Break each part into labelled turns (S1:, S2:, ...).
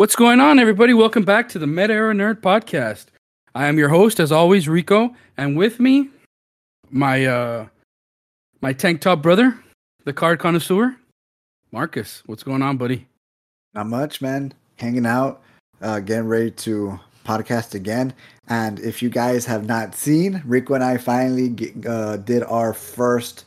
S1: What's going on, everybody? Welcome back to the Meta Era Nerd Podcast. I am your host, as always, Rico, and with me, my uh, my tank top brother, the card connoisseur, Marcus. What's going on, buddy?
S2: Not much, man. Hanging out, uh, getting ready to podcast again. And if you guys have not seen, Rico and I finally get, uh, did our first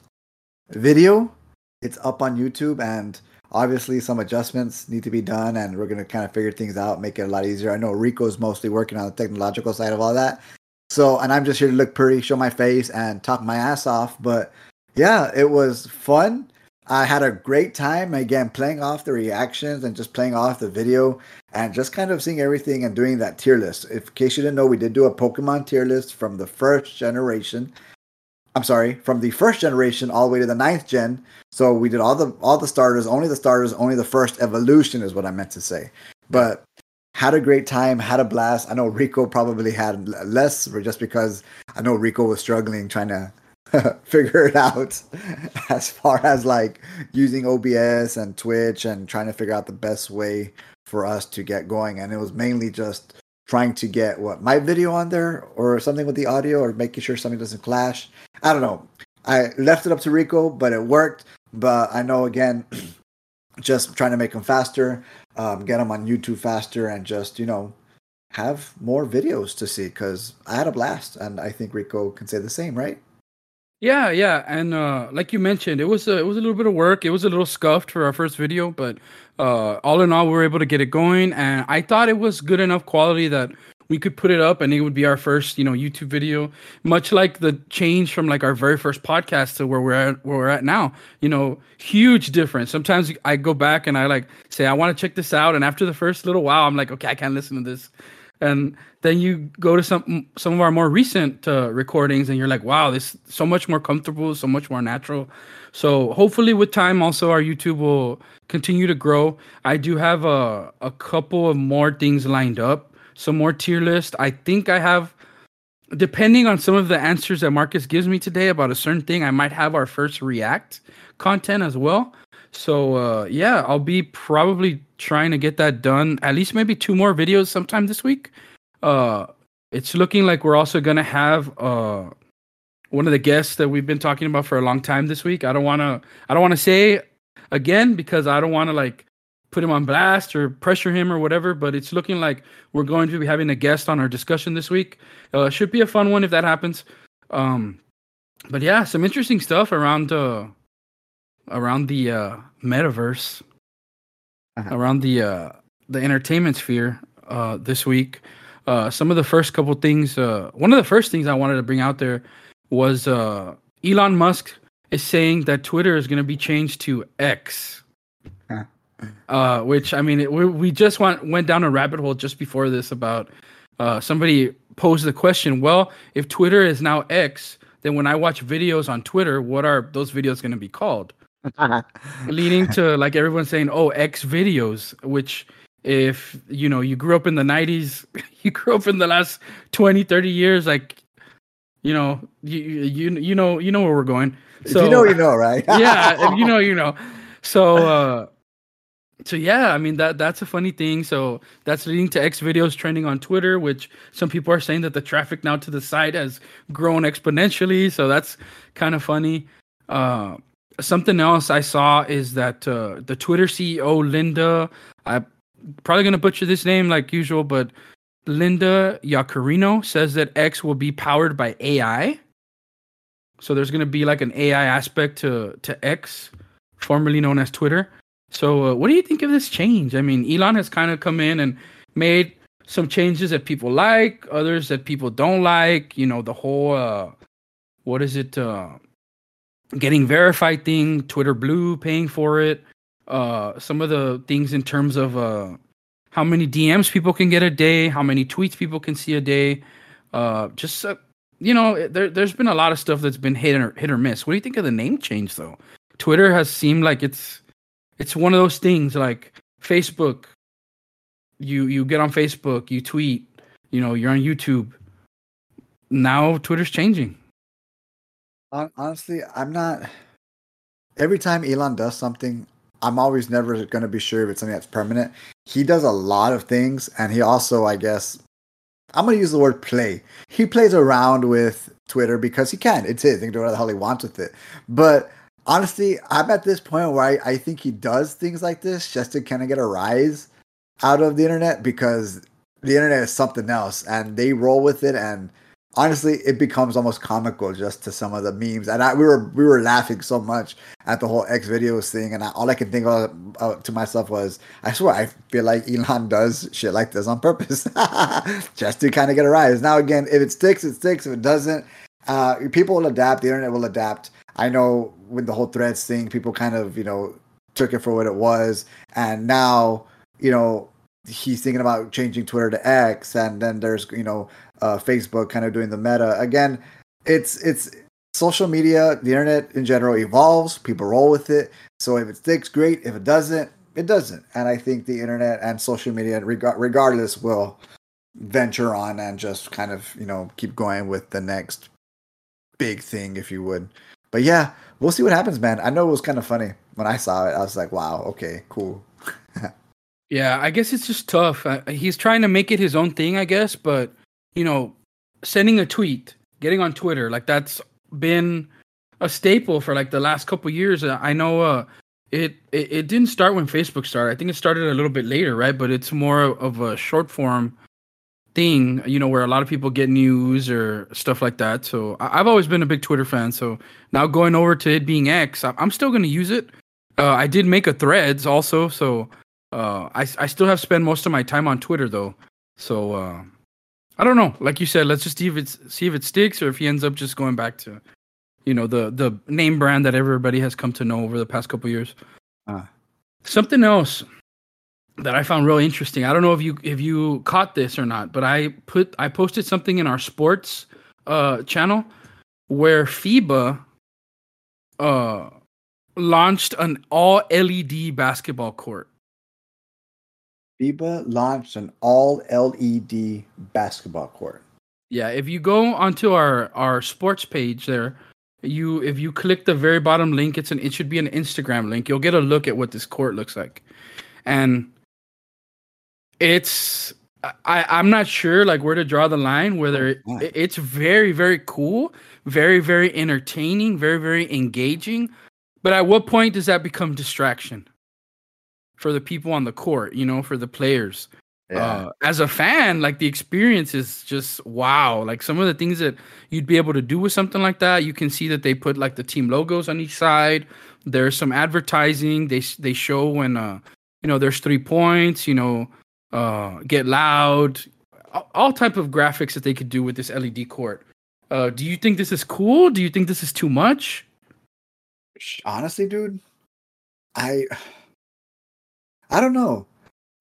S2: video. It's up on YouTube, and obviously some adjustments need to be done, and we're gonna kind of figure things out, make it a lot easier. I know Rico's mostly working on the technological side of all that. So, and I'm just here to look pretty, show my face, and talk my ass off. But yeah, it was fun. I had a great time again playing off the reactions and just playing off the video and just kind of seeing everything and doing that tier list. If, in case you didn't know, we did do a Pokemon tier list from the first generation. I'm sorry, from the first generation all the way to the ninth gen. So we did all the all the starters, only the starters, only the first evolution is what I meant to say. But had a great time, had a blast. I know Rico probably had less, just because I know Rico was struggling trying to figure it out as far as like using OBS and Twitch and trying to figure out the best way for us to get going. And it was mainly just trying to get what my video on there or something with the audio or making sure something doesn't clash. I don't know. I left it up to Rico, but it worked. But I know again, just trying to make them faster, um, get them on YouTube faster, and just you know have more videos to see because I had a blast, and I think Rico can say the same, right?
S1: Yeah, yeah, and uh, like you mentioned, it was a, it was a little bit of work. It was a little scuffed for our first video, but uh, all in all, we were able to get it going, and I thought it was good enough quality that we could put it up, and it would be our first, you know, YouTube video. Much like the change from like our very first podcast to where we're at, where we're at now. You know, huge difference. Sometimes I go back and I like say I want to check this out, and after the first little while, I'm like, okay, I can't listen to this and then you go to some some of our more recent uh, recordings and you're like wow this so much more comfortable so much more natural so hopefully with time also our youtube will continue to grow i do have a, a couple of more things lined up some more tier list i think i have depending on some of the answers that marcus gives me today about a certain thing i might have our first react content as well so uh, yeah, I'll be probably trying to get that done. At least maybe two more videos sometime this week. Uh, it's looking like we're also gonna have uh, one of the guests that we've been talking about for a long time this week. I don't wanna I don't wanna say again because I don't wanna like put him on blast or pressure him or whatever. But it's looking like we're going to be having a guest on our discussion this week. Uh, should be a fun one if that happens. Um, but yeah, some interesting stuff around uh, around the uh, metaverse, uh-huh. around the uh, the entertainment sphere uh, this week. Uh, some of the first couple things. Uh, one of the first things I wanted to bring out there was uh, Elon Musk is saying that Twitter is going to be changed to X. Uh, which I mean, it, we, we just went went down a rabbit hole just before this about uh, somebody posed the question. Well, if Twitter is now X, then when I watch videos on Twitter, what are those videos going to be called? leading to like everyone saying, "Oh, X videos," which if you know you grew up in the 90s you grew up in the last 20 30 years like you know you you you know you know where we're going.
S2: So if you know you know right?
S1: Yeah you know you know. So uh so yeah i mean that that's a funny thing. So that's leading to x videos trending on twitter which some people are saying that the traffic now to the site has grown exponentially. So that's kind of funny. Uh something else I saw is that uh, the Twitter CEO Linda, I'm probably gonna butcher this name like usual, but Linda Yaccarino says that X will be powered by AI. So there's gonna be like an AI aspect to to X, formerly known as Twitter. So uh, what do you think of this change? I mean, Elon has kind of come in and made some changes that people like, others that people don't like. You know, the whole uh, what is it? Uh, getting verified thing, Twitter Blue paying for it, uh, some of the things in terms of uh, how many DMs people can get a day, how many tweets people can see a day. Uh, just uh, you know, there there's been a lot of stuff that's been hit or hit or miss. What do you think of the name change though? Twitter has seemed like it's it's one of those things like Facebook. You you get on Facebook, you tweet, you know, you're on YouTube. Now Twitter's changing
S2: honestly, I'm not. Every time Elon does something, I'm always never going to be sure if it's something that's permanent. He does a lot of things, and he also, I guess, I'm going to use the word play. He plays around with Twitter because he can. It's his. He can do whatever the hell he wants with it. But honestly, I'm at this point where I, I think he does things like this just to kind of get a rise out of the internet because the internet is something else, and they roll with it and honestly, it becomes almost comical just to some of the memes. And I, we were we were laughing so much at the whole X videos thing, and I, all I could think of uh, to myself was, I swear, I feel like Elon does shit like this on purpose, just to kind of get a rise. Now, again, if it sticks, it sticks. If it doesn't, uh, people will adapt. The internet will adapt. I know with the whole threads thing, people kind of you know took it for what it was, and now you know he's thinking about changing Twitter to X, and then there's you know uh, Facebook kind of doing the meta. Again, it's it's social media, the internet in general evolves. People roll with it. So if it sticks, great. If it doesn't, it doesn't. And I think the internet and social media, reg- regardless, will venture on and just kind of you know keep going with the next big thing, if you would. But yeah, we'll see what happens, man. I know it was kind of funny when I saw it. I was like, wow, okay, cool.
S1: yeah, I guess it's just tough. Uh, he's trying to make it his own thing, I guess, but you know, sending a tweet, getting on Twitter, like that's been a staple for like the last couple years. Uh, I know uh, it, it, it didn't start when Facebook started. I think it started a little bit later, right? But it's more of a short form thing, you know, where a lot of people get news or stuff like that. So I, have always been a big Twitter fan. So now going over to it being X, I'm still going to use it. Uh, I did make a Threads also, so uh, I I still have spent most of my time on Twitter though. So uh, I don't know. Like you said, let's just see if it's see if it sticks or if he ends up just going back to, you know, the the name brand that everybody has come to know over the past couple years. Uh, something else that I found really interesting. I don't know if you if you caught this or not, but I put I posted something in our sports uh channel where FIBA uh launched an all LED basketball court.
S2: FIBA launched an all LED basketball court.
S1: Yeah, if you go onto our our sports page there, you if you click the very bottom link, it's an it should be an Instagram link. You'll get a look at what this court looks like, and it's I I'm not sure like where to draw the line. Whether oh, it, it's very very cool, very very entertaining, very very engaging, but at what point does that become distraction? For the people on the court, you know, for the players. Yeah. Uh, as a fan, like the experience is just wow. Like some of the things that you'd be able to do with something like that, you can see that they put like the team logos on each side. There's some advertising. They they show when uh you know there's three points. You know, uh get loud. All, all type of graphics that they could do with this LED court. Uh, do you think this is cool? Do you think this is too much?
S2: Honestly, dude, I I don't know.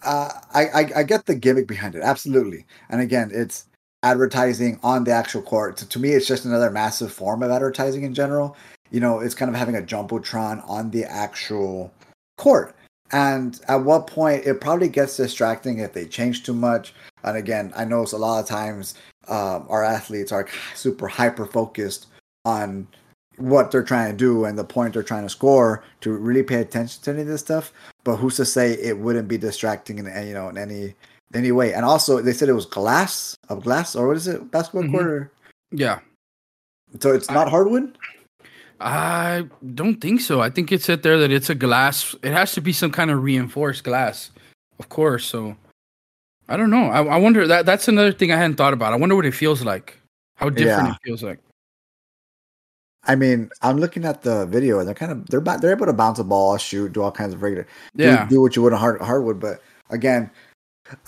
S2: Uh, I, I, I get the gimmick behind it, absolutely. And again, it's advertising on the actual court. So to me, it's just another massive form of advertising in general. You know, it's kind of having a jumbotron on the actual court. And at what point it probably gets distracting if they change too much. And again, I know a lot of times um, our athletes are super hyper focused on what they're trying to do and the point they're trying to score to really pay attention to any of this stuff. But who's to say it wouldn't be distracting in any, you know in any any way? And also, they said it was glass of glass or what is it basketball mm-hmm. court?
S1: Yeah.
S2: So it's not I, hardwood.
S1: I don't think so. I think it said there that it's a glass. It has to be some kind of reinforced glass, of course. So I don't know. I, I wonder that that's another thing I hadn't thought about. I wonder what it feels like. How different yeah. it feels like.
S2: I mean, I'm looking at the video and they're kind of they're they're able to bounce a ball, shoot, do all kinds of regular,
S1: yeah,
S2: do, do what you would in hard, hardwood. But again,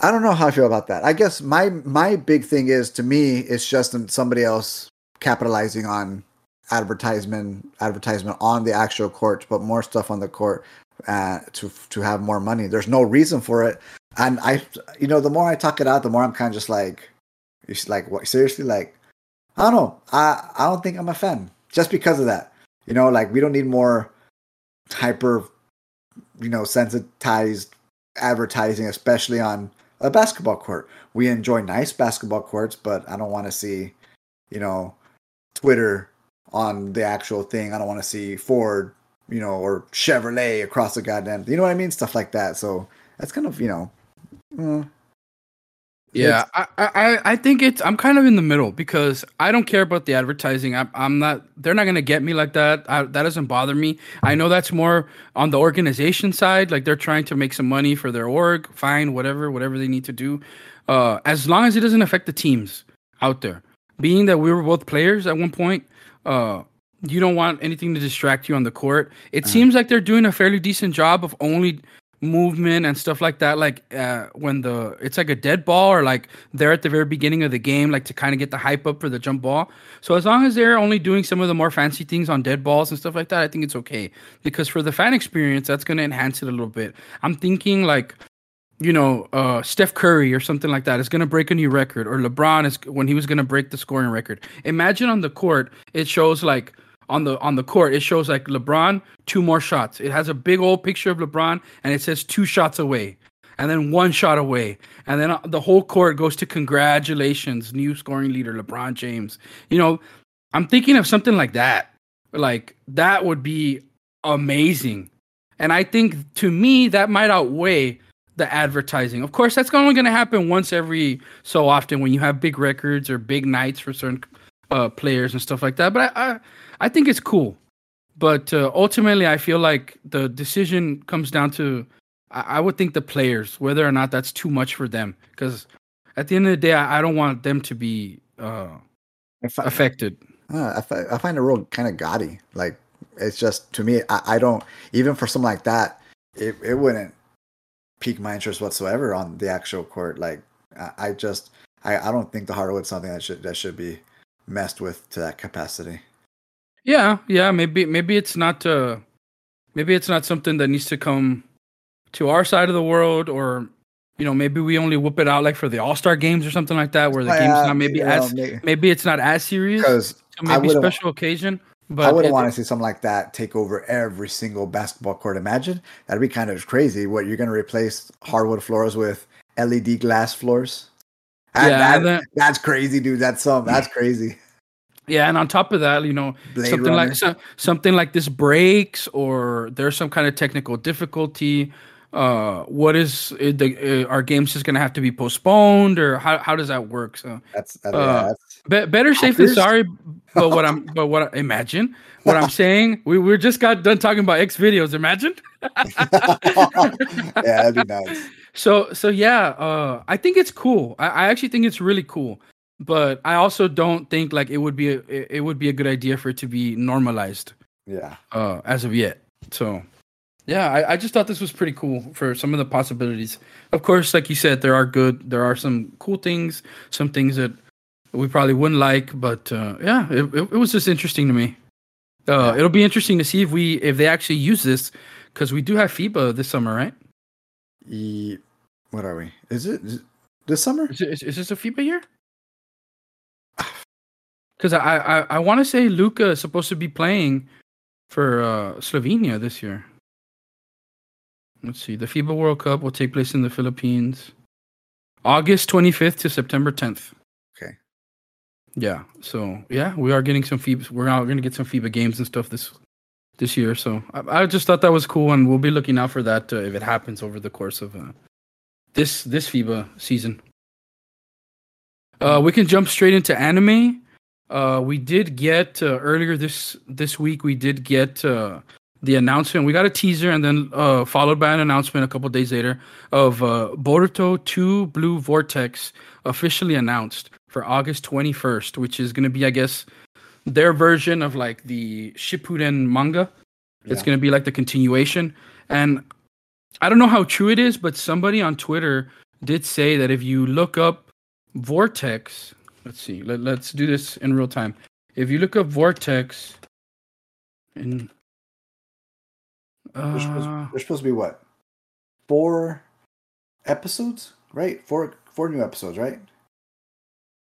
S2: I don't know how I feel about that. I guess my my big thing is to me, it's just somebody else capitalizing on advertisement advertisement on the actual court, but more stuff on the court uh, to to have more money. There's no reason for it, and I, you know, the more I talk it out, the more I'm kind of just like, it's like what seriously, like I don't know. I I don't think I'm a fan just because of that. You know, like we don't need more hyper, you know, sensitized advertising, especially on a basketball court. We enjoy nice basketball courts, but I don't want to see, you know, Twitter on the actual thing. I don't want to see Ford you know, or Chevrolet across the goddamn. You know what I mean? Stuff like that. So that's kind of you know. Mm.
S1: Yeah, I, I I think it's I'm kind of in the middle because I don't care about the advertising. I'm I'm not. They're not gonna get me like that. I, that doesn't bother me. I know that's more on the organization side. Like they're trying to make some money for their org. Fine, whatever, whatever they need to do. Uh, as long as it doesn't affect the teams out there. Being that we were both players at one point, uh, you don't want anything to distract you on the court. It uh-huh. seems like they're doing a fairly decent job of only movement and stuff like that like uh, when the it's like a dead ball or like they're at the very beginning of the game like to kind of get the hype up for the jump ball. So as long as they're only doing some of the more fancy things on dead balls and stuff like that i think it's okay. Because for the fan experience that's going to enhance it a little bit. I'm thinking like you know uh, steph curry or something like that is going to break a new record or lebron is when he was going to break the scoring record. Imagine on the court it shows like on the on the court it shows like LeBron two more shots. It has a big old picture of LeBron and it says two shots away and then one shot away and then uh, the whole court goes to congratulations new scoring leader LeBron James. You know, I'm thinking of something like that. Like that would be amazing. And I think to me that might outweigh the advertising. Of course, that's only going to happen once every so often when you have big records or big nights for certain uh, players and stuff like that. But I, I I think it's cool, but uh, ultimately, I feel like the decision comes down to I, I, would think the players whether or not that's too much for them because at the end of the day, I, I don't want them to be uh, find, affected.
S2: Uh, I, find, I find it real kind of gaudy. Like it's just to me, I, I don't even for something like that, it it wouldn't pique my interest whatsoever on the actual court. Like I, I just I, I don't think the hardwood's something that should that should be messed with to that capacity.
S1: Yeah, yeah, maybe maybe it's not uh maybe it's not something that needs to come to our side of the world or you know, maybe we only whoop it out like for the All Star games or something like that, where the game's not maybe as know, maybe, maybe, it's not as serious because maybe special occasion. But
S2: I wouldn't want to see something like that take over every single basketball court. Imagine that'd be kind of crazy. What you're going to replace hardwood floors with LED glass floors? yeah, that, that's crazy, dude. That's some. That's crazy.
S1: Yeah, and on top of that, you know, Blade something Runner. like so, something like this breaks or there's some kind of technical difficulty. Uh, what is it, the uh, our game's just gonna have to be postponed or how, how does that work? So
S2: that's, uh, that's
S1: be, better safe than sorry. But what I'm but what I, imagine what I'm saying we we just got done talking about X videos. Imagine.
S2: yeah, that'd be nice.
S1: So so yeah, uh, I think it's cool. I, I actually think it's really cool but I also don't think like it would be a, it would be a good idea for it to be normalized.
S2: Yeah.
S1: Uh, as of yet. So, yeah, I, I just thought this was pretty cool for some of the possibilities. Of course, like you said, there are good, there are some cool things, some things that we probably wouldn't like, but uh, yeah, it, it, it was just interesting to me. Uh, yeah. It'll be interesting to see if we if they actually use this because we do have FIBA this summer, right?
S2: E- what are we? Is it, is it this summer?
S1: Is, it, is, is this a FIBA year? Because I I, I want to say Luka is supposed to be playing for uh, Slovenia this year. Let's see. The FIBA World Cup will take place in the Philippines, August 25th to September 10th.
S2: Okay.
S1: Yeah. So yeah, we are getting some FIBA. We're now going to get some FIBA games and stuff this this year. So I, I just thought that was cool, and we'll be looking out for that uh, if it happens over the course of uh, this this FIBA season. Uh, we can jump straight into anime. Uh, we did get uh, earlier this this week. We did get uh, the announcement. We got a teaser, and then uh, followed by an announcement a couple days later of uh, Boruto 2 Blue Vortex officially announced for August 21st, which is going to be, I guess, their version of like the Shippuden manga. Yeah. It's going to be like the continuation, and I don't know how true it is, but somebody on Twitter did say that if you look up Vortex let's see. Let, let's do this in real time. If you look up Vortex, and
S2: uh, there's, supposed, there's supposed to be what? Four episodes, right? Four four new episodes, right?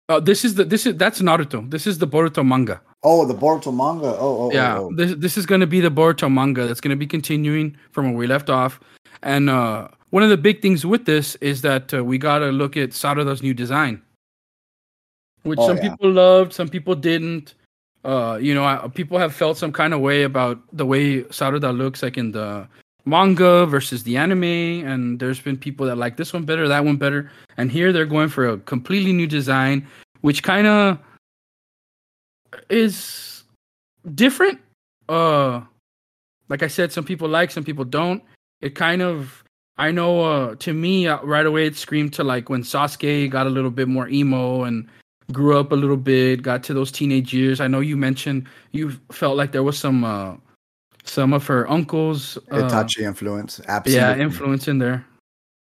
S1: Oh, this is the this is that's Naruto. This is the Boruto manga.
S2: Oh, the Boruto manga. Oh, oh,
S1: yeah.
S2: Oh, oh.
S1: This this is going to be the Boruto manga. That's going to be continuing from where we left off. And uh, one of the big things with this is that uh, we got to look at Sarada's new design which oh, some yeah. people loved, some people didn't. Uh, you know, I, people have felt some kind of way about the way Sarada looks like in the manga versus the anime, and there's been people that like this one better, that one better, and here they're going for a completely new design, which kind of is different. Uh, like I said, some people like, some people don't. It kind of, I know, uh, to me, uh, right away, it screamed to like when Sasuke got a little bit more emo and grew up a little bit, got to those teenage years. I know you mentioned you felt like there was some uh, some of her uncles
S2: uh, Itachi influence. Absolutely,
S1: yeah, influence in there.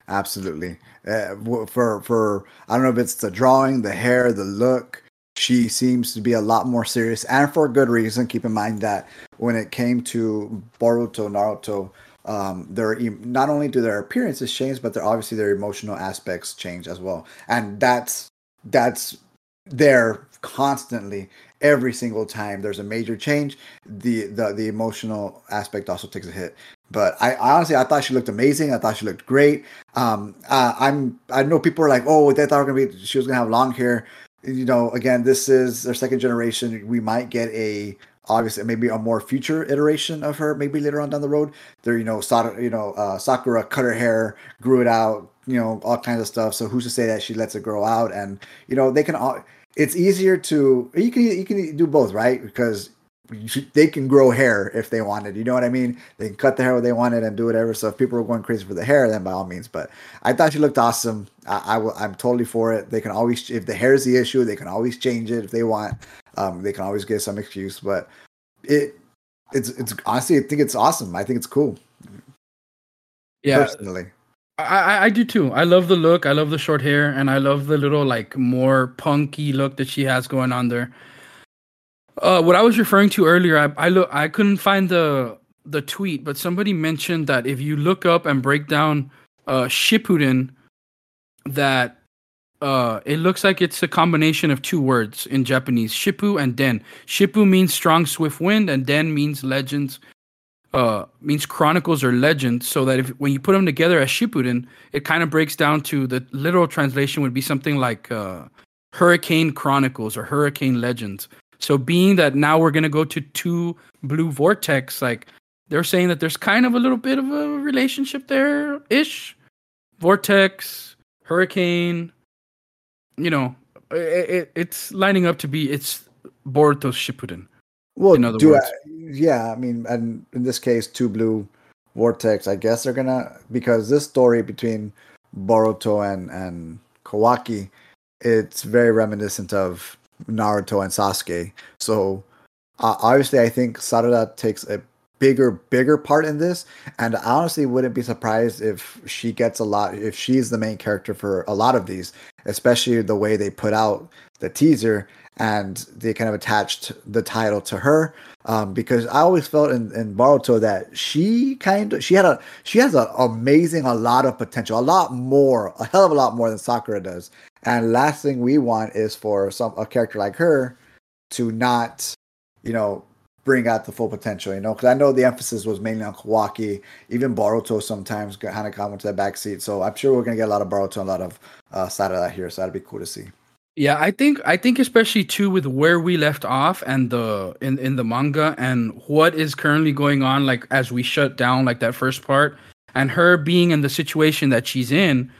S2: Absolutely. Uh, for for I don't know if it's the drawing, the hair, the look. She seems to be a lot more serious, and for a good reason. Keep in mind that when it came to Boruto, Naruto, um, their not only do their appearances change, but they're obviously their emotional aspects change as well, and that's that's there constantly every single time there's a major change the the, the emotional aspect also takes a hit. But I, I, honestly i thought she looked amazing. I thought she looked great. Um uh, i'm i know people are like oh they thought gonna be she was gonna have long hair. You know again this is their second generation. We might get a obviously maybe a more future iteration of her maybe later on down the road. There you know you know uh, sakura cut her hair grew it out you know all kinds of stuff. So who's to say that she lets it grow out? And you know they can all it's easier to you can you can do both right? Because they can grow hair if they wanted you know what i mean? They can cut the hair what they wanted and do whatever so if people are going crazy for the hair then by all means but i thought she looked awesome. I, I i'm totally for it. They can always if the hair is the issue they can always change it if they want. Um, they can always get some excuse but it it's it's honestly i think it's awesome. I think it's cool.
S1: Yeah. Personally. I, I do too. I love the look. I love the short hair, and I love the little like more punky look that she has going on there. Uh, what I was referring to earlier, I I look I couldn't find the the tweet, but somebody mentioned that if you look up and break down uh Shippuden, that uh it looks like it's a combination of two words in Japanese, Shippu and Den. Shippu means strong swift wind, and Den means legends uh, means chronicles or legends, so that if when you put them together as Shippuden, it kind of breaks down to the literal translation would be something like uh, Hurricane Chronicles or Hurricane Legends. So being that now we're gonna go to two blue vortex, like they're saying that there's kind of a little bit of a relationship there ish. Vortex, Hurricane, you know, it, it, it's lining up to be it's Boruto Shippuden.
S2: Well, in other do words. I, yeah, I mean, and in this case, two blue vortex. I guess they're gonna because this story between Boruto and and Kawaki, it's very reminiscent of Naruto and Sasuke. So uh, obviously, I think Sarada takes a bigger bigger part in this and I honestly wouldn't be surprised if she gets a lot if she's the main character for a lot of these especially the way they put out the teaser and they kind of attached the title to her um, because I always felt in, in Boruto that she kind of she had a she has an amazing a lot of potential a lot more a hell of a lot more than Sakura does and last thing we want is for some a character like her to not you know bring out the full potential you know? Because I know the emphasis was mainly on Kawaki. Even Boruto sometimes of got into the backseat so I'm sure we're gonna get a lot of Boruto and a lot of uh, Sarada here. So that'd be cool to see.
S1: Yeah, I think I think especially too with where we left off and the in in the manga and what is currently going on like as we shut down like that first part and her being in the situation that she's in,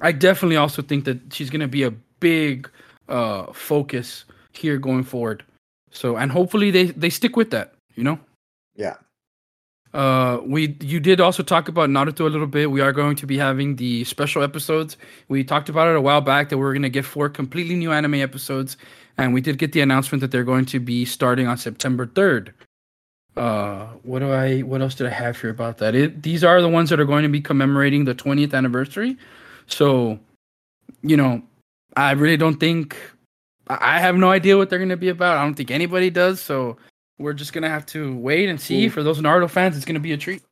S1: I definitely also think that she's going to be a big uh focus here going forward. So and hopefully they they stick with that, you know?
S2: Yeah.
S1: Uh, we you did also talk about Naruto a little bit. We are going to be having the special episodes. We talked about it a while back that we are going to get four completely new anime episodes, and we did get the announcement that they're going to be starting on September third. Uh, what do I? What else did I have here about that? It, these are the ones that are going to be commemorating the 20th anniversary. So, you know, I really don't think I have no idea what they're going to be about. I don't think anybody does. So we're just gonna have to wait and see. Ooh. For those Naruto fans, it's gonna be a treat.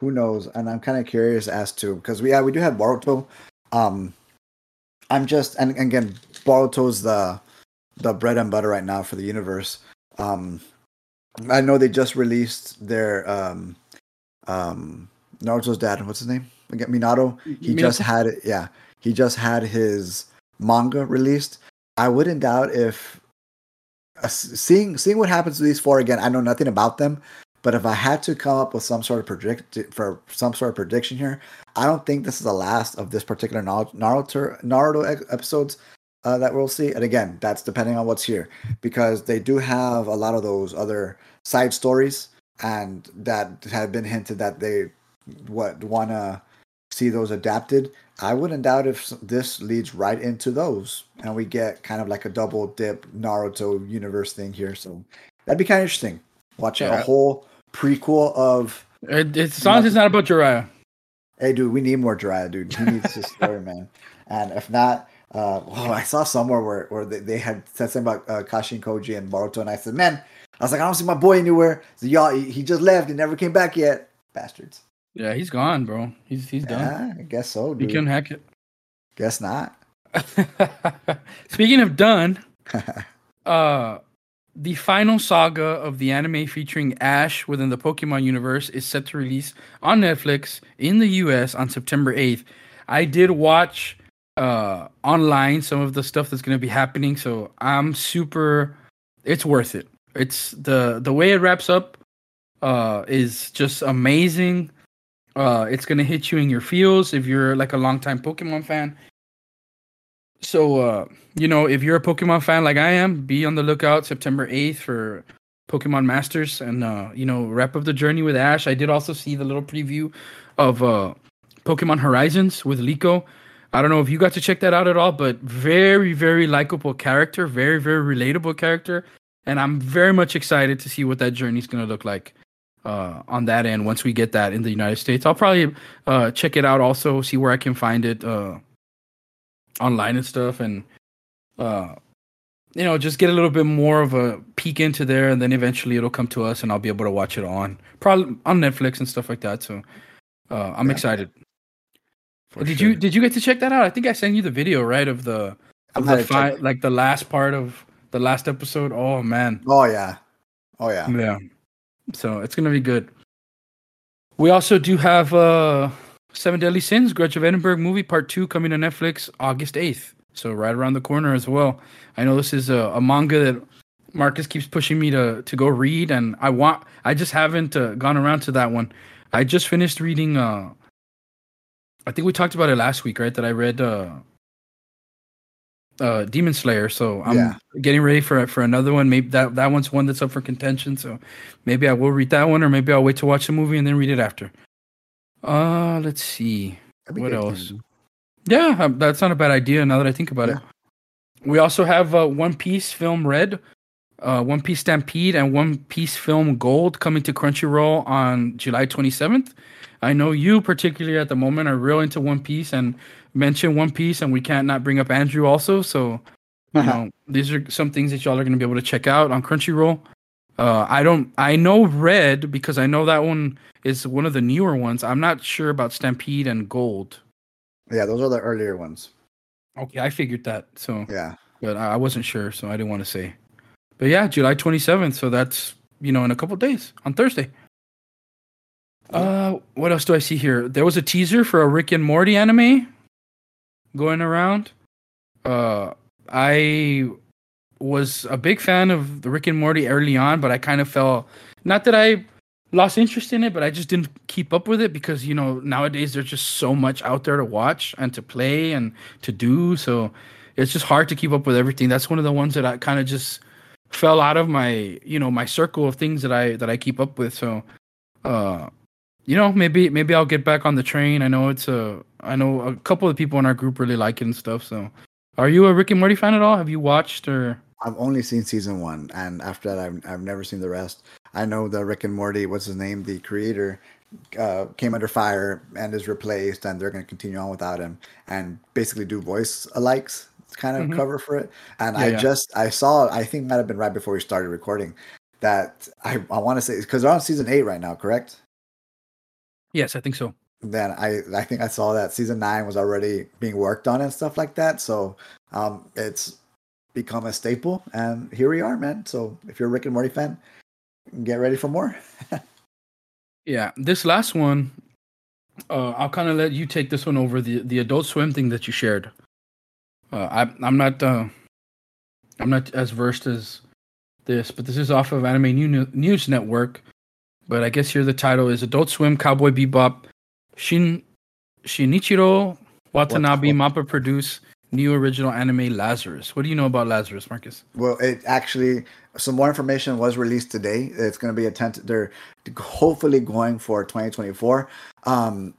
S2: Who knows? And I'm kind of curious as to because we yeah we do have Boruto. Um, I'm just and, and again Boruto's the the bread and butter right now for the universe. Um, I know they just released their um um Naruto's dad. What's his name? Again, Minato. He Minato? just had it. Yeah, he just had his manga released. I wouldn't doubt if uh, seeing seeing what happens to these four again. I know nothing about them, but if I had to come up with some sort of predict for some sort of prediction here, I don't think this is the last of this particular Naruto Naruto episodes uh, that we'll see. And again, that's depending on what's here, because they do have a lot of those other side stories, and that have been hinted that they what want to see those adapted. I wouldn't doubt if this leads right into those, and we get kind of like a double dip Naruto universe thing here. So that'd be kind of interesting. Watching yeah. a whole prequel of.
S1: It, it's, as long as it's not about Jiraiya.
S2: Hey, dude, we need more Jiraiya, dude. He needs this story, man. And if not, uh, oh, I saw somewhere where, where they, they had said something about uh, Kashin Koji and Boruto, and I said, man, I was like, I don't see my boy anywhere. So y'all, he, he just left. He never came back yet. Bastards.
S1: Yeah, he's gone, bro. He's he's done.
S2: Yeah, I guess so, dude.
S1: He can hack it.
S2: Guess not.
S1: Speaking of done, uh, the final saga of the anime featuring Ash within the Pokemon universe is set to release on Netflix in the US on September 8th. I did watch uh online some of the stuff that's going to be happening, so I'm super it's worth it. It's the the way it wraps up uh is just amazing. Uh, it's gonna hit you in your feels if you're like a longtime Pokemon fan. So, uh, you know, if you're a Pokemon fan like I am, be on the lookout September 8th for Pokemon Masters and, uh, you know, wrap up the journey with Ash. I did also see the little preview of uh, Pokemon Horizons with Liko. I don't know if you got to check that out at all, but very, very likable character, very, very relatable character. And I'm very much excited to see what that journey is to look like uh, on that end once we get that in the United States. I'll probably uh, check it out also, see where I can find it uh, online and stuff, and uh, you know, just get a little bit more of a peek into there, and then eventually it'll come to us, and I'll be able to watch it on probably on Netflix and stuff like that. So uh, I'm yeah. excited. did sure. you did you get to check that out? I think I sent you the video right of the of the fi- like the last part of the last episode. Oh man.
S2: Oh yeah. Oh yeah.
S1: Yeah. So it's gonna be good. We also do have uh Seven Deadly Sins, Grudge of Edinburgh movie part two coming to Netflix August 8th. So right around the corner as well. I know this is a, a manga that Marcus keeps pushing me to to go read, and I want. I just haven't uh, gone around to that one. I just finished reading. uh I think we talked about it last week, right? That I read uh uh, Demon Slayer, so I'm yeah. getting ready for for another one. Maybe that that one's one that's up for contention. So maybe I will read that one, or maybe I'll wait to watch the movie and then read it after. Uh, let's see what else. Yeah, um, that's not a bad idea. Now that I think about yeah. it, we also have uh, One Piece film Red, uh, One Piece Stampede, and One Piece film Gold coming to Crunchyroll on July 27th. I know you particularly at the moment are real into One Piece and mention One Piece, and we can't not bring up Andrew also. So, you uh-huh. know, these are some things that y'all are going to be able to check out on Crunchyroll. Uh, I don't. I know Red because I know that one is one of the newer ones. I'm not sure about Stampede and Gold.
S2: Yeah, those are the earlier ones.
S1: Okay, I figured that. So
S2: yeah,
S1: but I wasn't sure, so I didn't want to say. But yeah, July 27th. So that's you know in a couple days on Thursday. Uh, what else do I see here? There was a teaser for a Rick and Morty anime going around. Uh, I was a big fan of the Rick and Morty early on, but I kind of fell. Not that I lost interest in it, but I just didn't keep up with it because you know nowadays there's just so much out there to watch and to play and to do. So it's just hard to keep up with everything. That's one of the ones that I kind of just fell out of my you know my circle of things that I that I keep up with. So uh you know, maybe maybe I'll get back on the train. I know it's a I know a couple of people in our group really like it and stuff. So, are you a Rick and Morty fan at all? Have you watched or?
S2: I've only seen season one, and after that, I've I've never seen the rest. I know the Rick and Morty. What's his name? The creator uh, came under fire and is replaced, and they're going to continue on without him, and basically do voice alikes kind of mm-hmm. cover for it. And yeah, I yeah. just I saw I think might have been right before we started recording that I I want to say because they're on season eight right now, correct?
S1: Yes, I think so.
S2: Then I I think I saw that season nine was already being worked on and stuff like that. So um, it's become a staple, and here we are, man. So if you're a Rick and Morty fan, get ready for more.
S1: yeah, this last one, uh, I'll kind of let you take this one over the the Adult Swim thing that you shared. Uh, I, I'm not uh, I'm not as versed as this, but this is off of Anime News Network. But I guess here the title is Adult Swim Cowboy Bebop Shin Shinichiro Watanabe Mappa produce new original anime Lazarus. What do you know about Lazarus, Marcus?
S2: Well, it actually some more information was released today. It's going to be a tent. They're hopefully going for 2024. Um,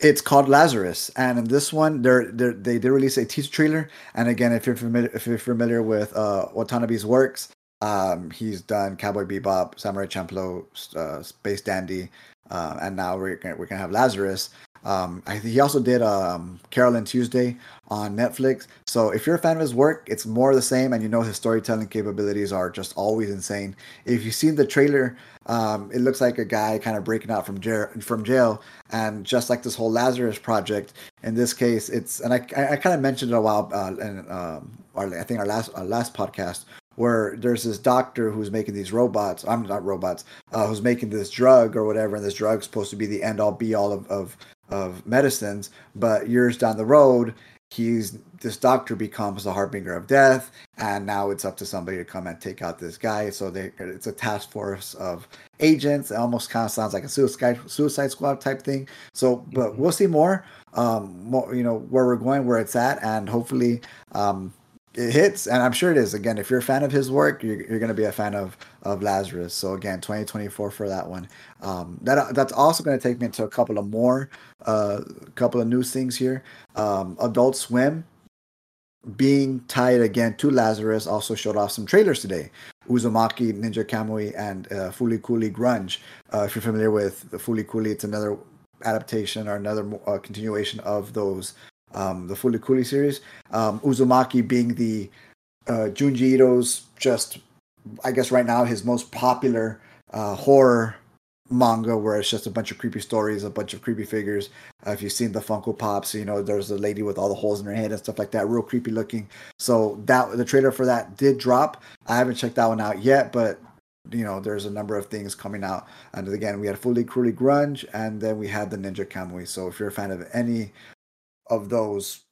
S2: it's called Lazarus, and in this one, they're, they're they did release a teaser trailer. And again, if you're familiar if you're familiar with uh, Watanabe's works, um, he's done Cowboy Bebop, Samurai Champloo, uh, Space Dandy, uh, and now we're gonna, we're gonna have Lazarus. Um, I, he also did um, Carole and Tuesday on Netflix. So if you're a fan of his work, it's more the same, and you know his storytelling capabilities are just always insane. If you've seen the trailer, um, it looks like a guy kind of breaking out from jail, from jail, and just like this whole Lazarus project. In this case, it's and I I, I kind of mentioned it a while, uh, um, our, I think our last our last podcast where there's this doctor who's making these robots. I'm not robots. Uh, who's making this drug or whatever, and this drug's supposed to be the end all be all of, of of medicines, but years down the road, he's this doctor becomes the harbinger of death, and now it's up to somebody to come and take out this guy. So they, it's a task force of agents. It almost kind of sounds like a suicide suicide squad type thing. So, but mm-hmm. we'll see more. Um, more, you know, where we're going, where it's at, and hopefully, um, it hits, and I'm sure it is. Again, if you're a fan of his work, you're, you're going to be a fan of of Lazarus. So again, 2024 for that one. Um, that that's also going to take me into a couple of more, a uh, couple of new things here. Um, Adult Swim being tied again to Lazarus also showed off some trailers today. Uzumaki, Ninja Kamui, and uh, Fooly Cooly Grunge. Uh, if you're familiar with Fooly Cooly, it's another adaptation or another uh, continuation of those um, the Cooly series. Um, Uzumaki being the uh, Junji Ito's just, I guess right now his most popular uh, horror manga where it's just a bunch of creepy stories, a bunch of creepy figures. Uh, if you've seen the Funko Pops, you know there's a lady with all the holes in her head and stuff like that, real creepy looking. So that the trailer for that did drop. I haven't checked that one out yet, but you know there's a number of things coming out. And again, we had Fooly Cooly Grunge, and then we had the Ninja Kamui. So if you're a fan of any of those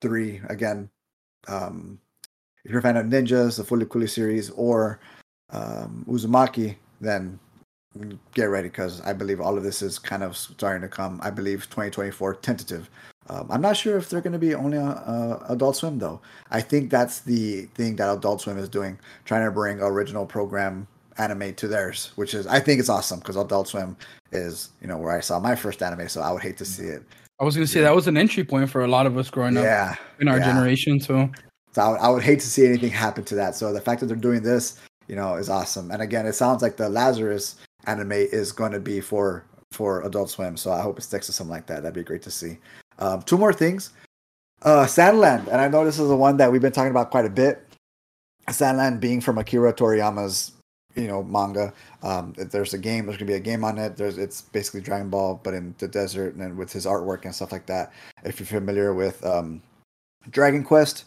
S2: three, again, um, if you're a fan of Ninjas, the Cooly series, or um, Uzumaki, then get ready because I believe all of this is kind of starting to come. I believe 2024 tentative. Um, I'm not sure if they're going to be only on uh, Adult Swim though. I think that's the thing that Adult Swim is doing, trying to bring original program anime to theirs, which is I think it's awesome because Adult Swim is you know where I saw my first anime, so I would hate to see it
S1: I was gonna say that was an entry point for a lot of us growing up yeah, in our yeah. generation. So,
S2: so I would, I would hate to see anything happen to that. So the fact that they're doing this, you know, is awesome. And again, it sounds like the Lazarus anime is going to be for for Adult Swim. So I hope it sticks to something like that. That'd be great to see. Um, two more things. Uh, Sandland, and I know this is the one that we've been talking about quite a bit. Sandland being from Akira Toriyama's you know manga. Um, there's a game. There's gonna be a game on it. There's it's basically Dragon Ball, but in the desert and with his artwork and stuff like that. If you're familiar with um, Dragon Quest,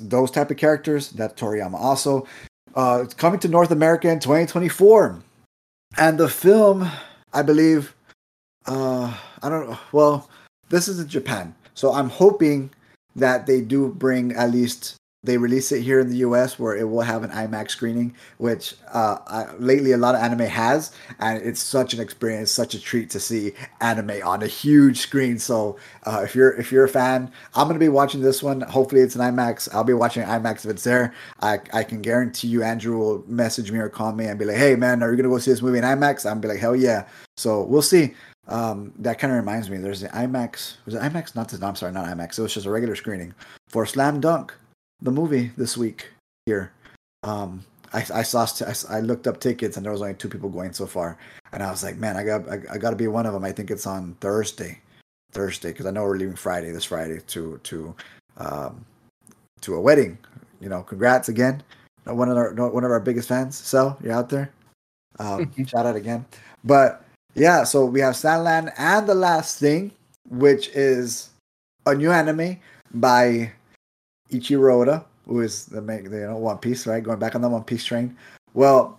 S2: those type of characters, that Toriyama also. Uh, it's coming to North America in 2024, and the film, I believe, uh, I don't know. Well, this is in Japan, so I'm hoping that they do bring at least they release it here in the US where it will have an IMAX screening, which uh, I, lately a lot of anime has, and it's such an experience, such a treat to see anime on a huge screen. So uh, if you're if you're a fan, I'm gonna be watching this one. Hopefully it's an IMAX. I'll be watching IMAX if it's there. I I can guarantee you, Andrew will message me or call me and be like, "Hey man, are you gonna go see this movie in IMAX?" I'm be like, "Hell yeah!" So we'll see. Um, that kind of reminds me. There's the IMAX. Was it IMAX? Not the. No, I'm sorry, not IMAX. It was just a regular screening for Slam Dunk the movie this week here. Um, I, I saw I, looked up tickets and there was only two people going so far, and I was like, man, I got I, I got to be one of them. I think it's on Thursday, Thursday because I know we're leaving Friday this Friday to to um, to a wedding. You know, congrats again. One of our one of our biggest fans. So you're out there. Um, shout out again. But yeah, so we have Sandland and the last thing, which is a new anime by Eiichiro Oda, who is the make you know One Piece, right? Going back on the One Piece train. Well,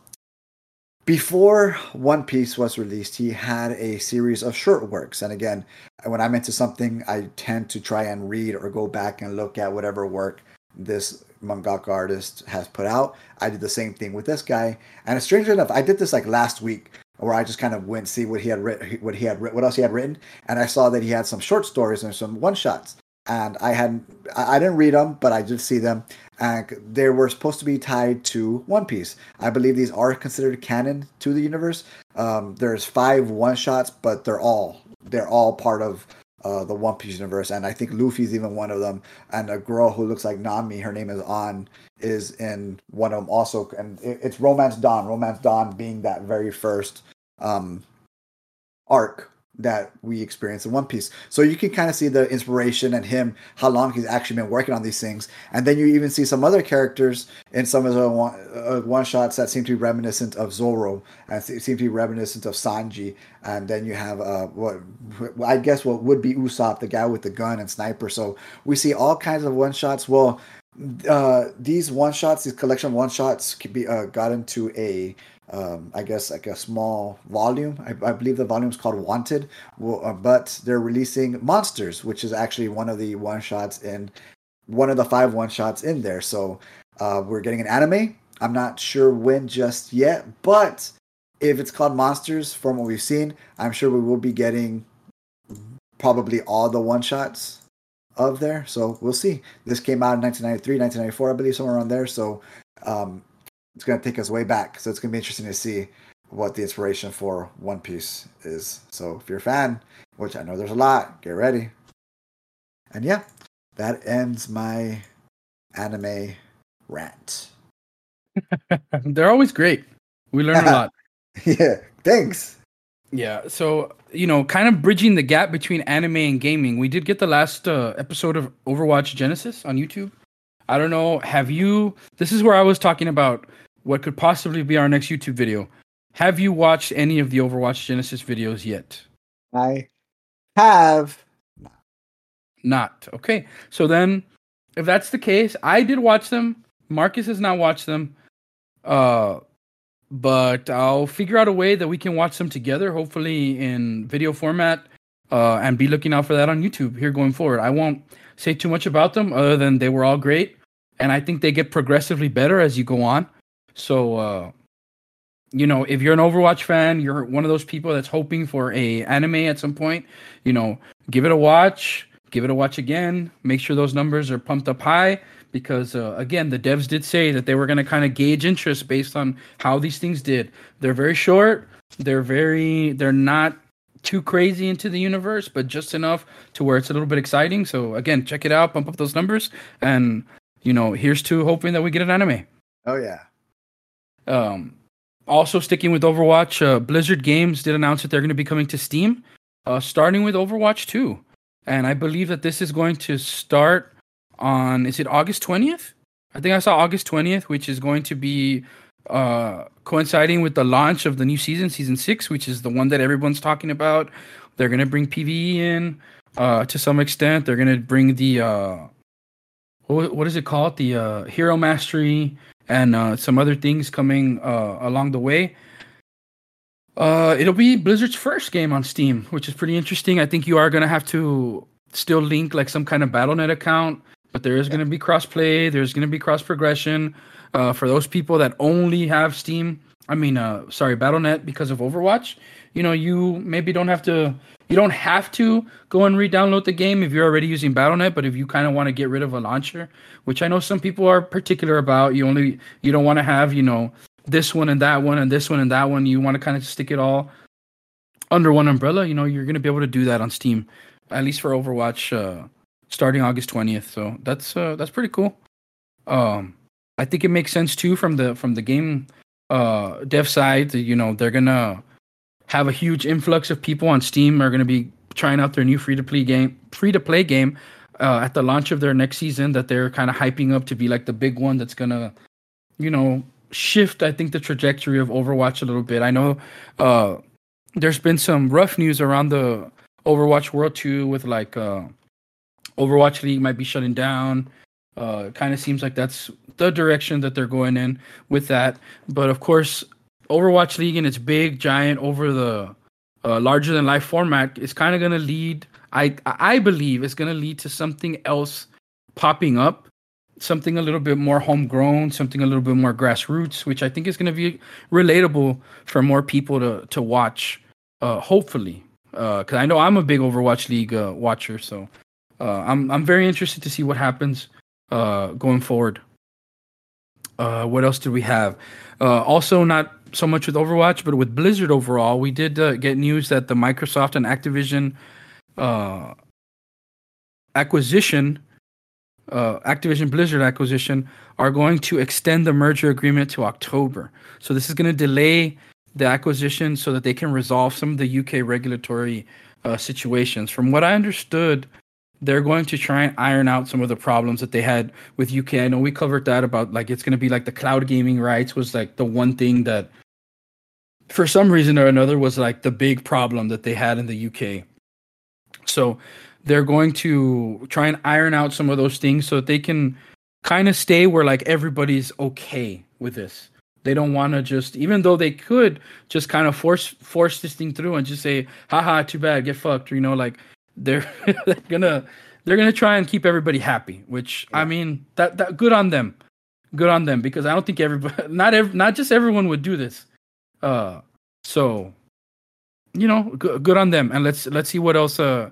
S2: before One Piece was released, he had a series of short works. And again, when I'm into something, I tend to try and read or go back and look at whatever work this mangaka artist has put out. I did the same thing with this guy, and strangely enough, I did this like last week where I just kind of went see what he had written, what he had what else he had written, and I saw that he had some short stories and some one shots. And I had I didn't read them, but I did see them, and they were supposed to be tied to One Piece. I believe these are considered canon to the universe. Um, there's five one shots, but they're all they're all part of uh, the One Piece universe, and I think Luffy's even one of them. And a girl who looks like Nami, her name is Ann, is in one of them also. And it, it's Romance Dawn. Romance Dawn being that very first um, arc that we experience in One Piece. So you can kind of see the inspiration and him, how long he's actually been working on these things. And then you even see some other characters in some of the one, uh, shots that seem to be reminiscent of Zoro and seem to be reminiscent of Sanji. And then you have uh, what I guess what would be Usopp, the guy with the gun and sniper. So we see all kinds of one shots. Well, uh, these one shots, these collection one shots, can be uh, got into a um, I guess like a small volume. I, I believe the volume is called Wanted, uh, but they're releasing Monsters, which is actually one of the one shots in one of the five one shots in there. So uh, we're getting an anime. I'm not sure when just yet, but if it's called Monsters, from what we've seen, I'm sure we will be getting probably all the one shots of there. So we'll see. This came out in 1993, 1994, I believe, somewhere around there. So um, it's going to take us way back. So it's going to be interesting to see what the inspiration for One Piece is. So if you're a fan, which I know there's a lot, get ready. And yeah, that ends my anime rant.
S1: They're always great. We learn a lot.
S2: yeah, thanks.
S1: Yeah, so you know, kind of bridging the gap between anime and gaming. We did get the last uh, episode of Overwatch Genesis on YouTube. I don't know. Have you? This is where I was talking about what could possibly be our next YouTube video. Have you watched any of the Overwatch Genesis videos yet?
S2: I have
S1: not. Okay. So then if that's the case, I did watch them. Marcus has not watched them. Uh but I'll figure out a way that we can watch them together, hopefully in video format, uh, and be looking out for that on YouTube here going forward. I won't say too much about them other than they were all great, and I think they get progressively better as you go on. So, uh, you know, if you're an Overwatch fan, you're one of those people that's hoping for a anime at some point. You know, give it a watch, give it a watch again. Make sure those numbers are pumped up high because uh, again, the devs did say that they were going to kind of gauge interest based on how these things did. They're very short. They're very. They're not too crazy into the universe, but just enough to where it's a little bit exciting. So again, check it out, pump up those numbers, and you know, here's to hoping that we get an anime.
S2: Oh yeah.
S1: Um, also sticking with Overwatch, uh, Blizzard Games did announce that they're going to be coming to Steam, uh, starting with Overwatch 2, and I believe that this is going to start on is it August 20th? I think I saw August 20th, which is going to be uh, coinciding with the launch of the new season, season six, which is the one that everyone's talking about. They're going to bring PVE in uh, to some extent. They're going to bring the uh, what, what is it called? The uh, hero mastery and uh, some other things coming uh, along the way. Uh, it'll be Blizzard's first game on Steam, which is pretty interesting. I think you are gonna have to still link like some kind of BattleNet account, but there is gonna be crossplay. There's gonna be cross progression uh, for those people that only have Steam. I mean, uh, sorry, BattleNet because of Overwatch. You know, you maybe don't have to you don't have to go and re-download the game if you're already using Battle.net, but if you kind of want to get rid of a launcher, which I know some people are particular about, you only you don't want to have, you know, this one and that one and this one and that one. You want to kind of stick it all under one umbrella. You know, you're gonna be able to do that on Steam, at least for Overwatch, uh, starting August 20th. So that's uh, that's pretty cool. Um, I think it makes sense too from the from the game uh dev side. You know, they're gonna have a huge influx of people on Steam are going to be trying out their new free to play game, free to play game uh, at the launch of their next season that they're kind of hyping up to be like the big one that's going to, you know, shift I think the trajectory of Overwatch a little bit. I know uh, there's been some rough news around the Overwatch World 2 with like uh, Overwatch League might be shutting down. Uh, kind of seems like that's the direction that they're going in with that. But of course, Overwatch League in its big, giant, over the uh, larger than life format is kind of going to lead. I I believe it's going to lead to something else popping up something a little bit more homegrown, something a little bit more grassroots, which I think is going to be relatable for more people to to watch. Uh, hopefully, because uh, I know I'm a big Overwatch League uh, watcher, so uh, I'm I'm very interested to see what happens uh, going forward. Uh, what else do we have? Uh, also, not so much with Overwatch, but with Blizzard overall, we did uh, get news that the Microsoft and Activision uh, acquisition, uh, Activision Blizzard acquisition, are going to extend the merger agreement to October. So this is going to delay the acquisition so that they can resolve some of the UK regulatory uh, situations. From what I understood, they're going to try and iron out some of the problems that they had with UK. I know we covered that about like it's going to be like the cloud gaming rights was like the one thing that for some reason or another was like the big problem that they had in the UK. So they're going to try and iron out some of those things so that they can kind of stay where like everybody's okay with this. They don't want to just, even though they could just kind of force force this thing through and just say, haha, too bad, get fucked. You know, like they're they're gonna they're gonna try and keep everybody happy. Which yeah. I mean, that that good on them, good on them because I don't think everybody, not every, not just everyone would do this. Uh, so you know, good, good on them, and let's let's see what else. Uh,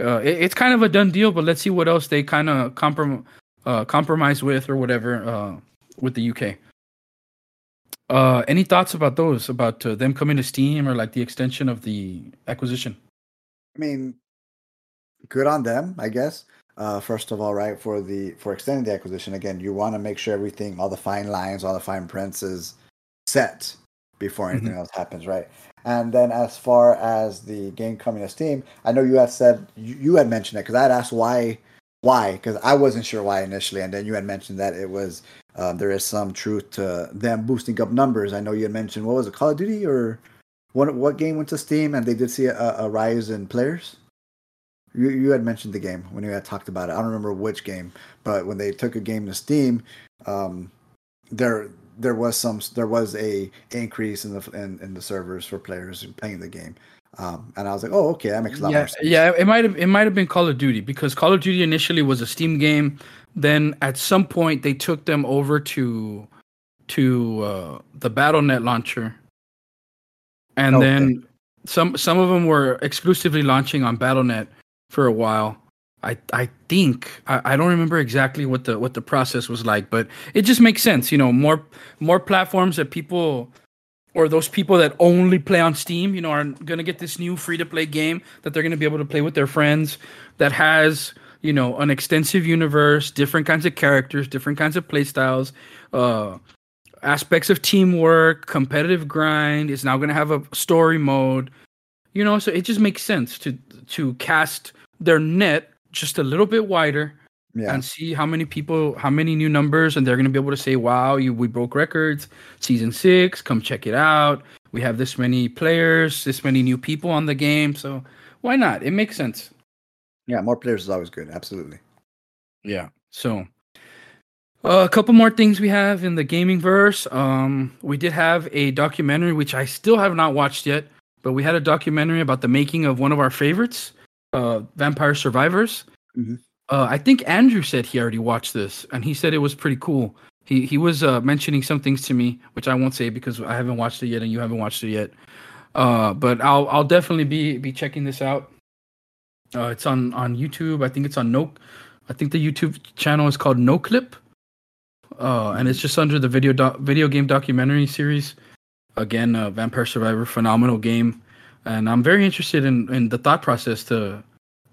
S1: uh, it, it's kind of a done deal, but let's see what else they kind of comprom- uh, compromise with or whatever uh, with the UK. Uh, any thoughts about those? About uh, them coming to Steam or like the extension of the acquisition?
S2: I mean, good on them, I guess. Uh, first of all, right for the for extending the acquisition again, you want to make sure everything, all the fine lines, all the fine prints is set before anything mm-hmm. else happens, right? And then as far as the game coming to Steam, I know you had said you, you had mentioned it because I had asked why why because I wasn't sure why initially, and then you had mentioned that it was uh, there is some truth to them boosting up numbers. I know you had mentioned what was it, Call of Duty or what what game went to Steam, and they did see a, a rise in players. You you had mentioned the game when you had talked about it. I don't remember which game, but when they took a game to Steam, um, there there was some there was a increase in the in, in the servers for players playing the game. Um, and I was like, oh, okay, that makes a lot
S1: yeah,
S2: more sense.
S1: Yeah, it might have it might have been Call of Duty because Call of Duty initially was a Steam game. Then at some point they took them over to to uh, the BattleNet launcher, and okay. then some some of them were exclusively launching on BattleNet for a while. I I think I, I don't remember exactly what the what the process was like, but it just makes sense. You know, more more platforms that people or those people that only play on Steam, you know, are gonna get this new free to play game that they're gonna be able to play with their friends that has you know an extensive universe, different kinds of characters, different kinds of play styles, uh, aspects of teamwork, competitive grind. It's now gonna have a story mode. You know, so it just makes sense to to cast their net just a little bit wider yeah. and see how many people, how many new numbers, and they're gonna be able to say, "Wow, you we broke records, season six, come check it out. We have this many players, this many new people on the game, so why not? It makes sense."
S2: Yeah, more players is always good. Absolutely.
S1: Yeah. So uh, a couple more things we have in the gaming verse. Um, we did have a documentary which I still have not watched yet, but we had a documentary about the making of one of our favorites, uh, Vampire Survivors. Mm-hmm. Uh, I think Andrew said he already watched this, and he said it was pretty cool. He he was uh, mentioning some things to me, which I won't say because I haven't watched it yet, and you haven't watched it yet. Uh, but I'll I'll definitely be be checking this out. Uh, it's on on YouTube. I think it's on No. I think the YouTube channel is called No Clip. Uh, and it's just under the video doc, video game documentary series. Again, uh, Vampire Survivor, phenomenal game, and I'm very interested in in the thought process to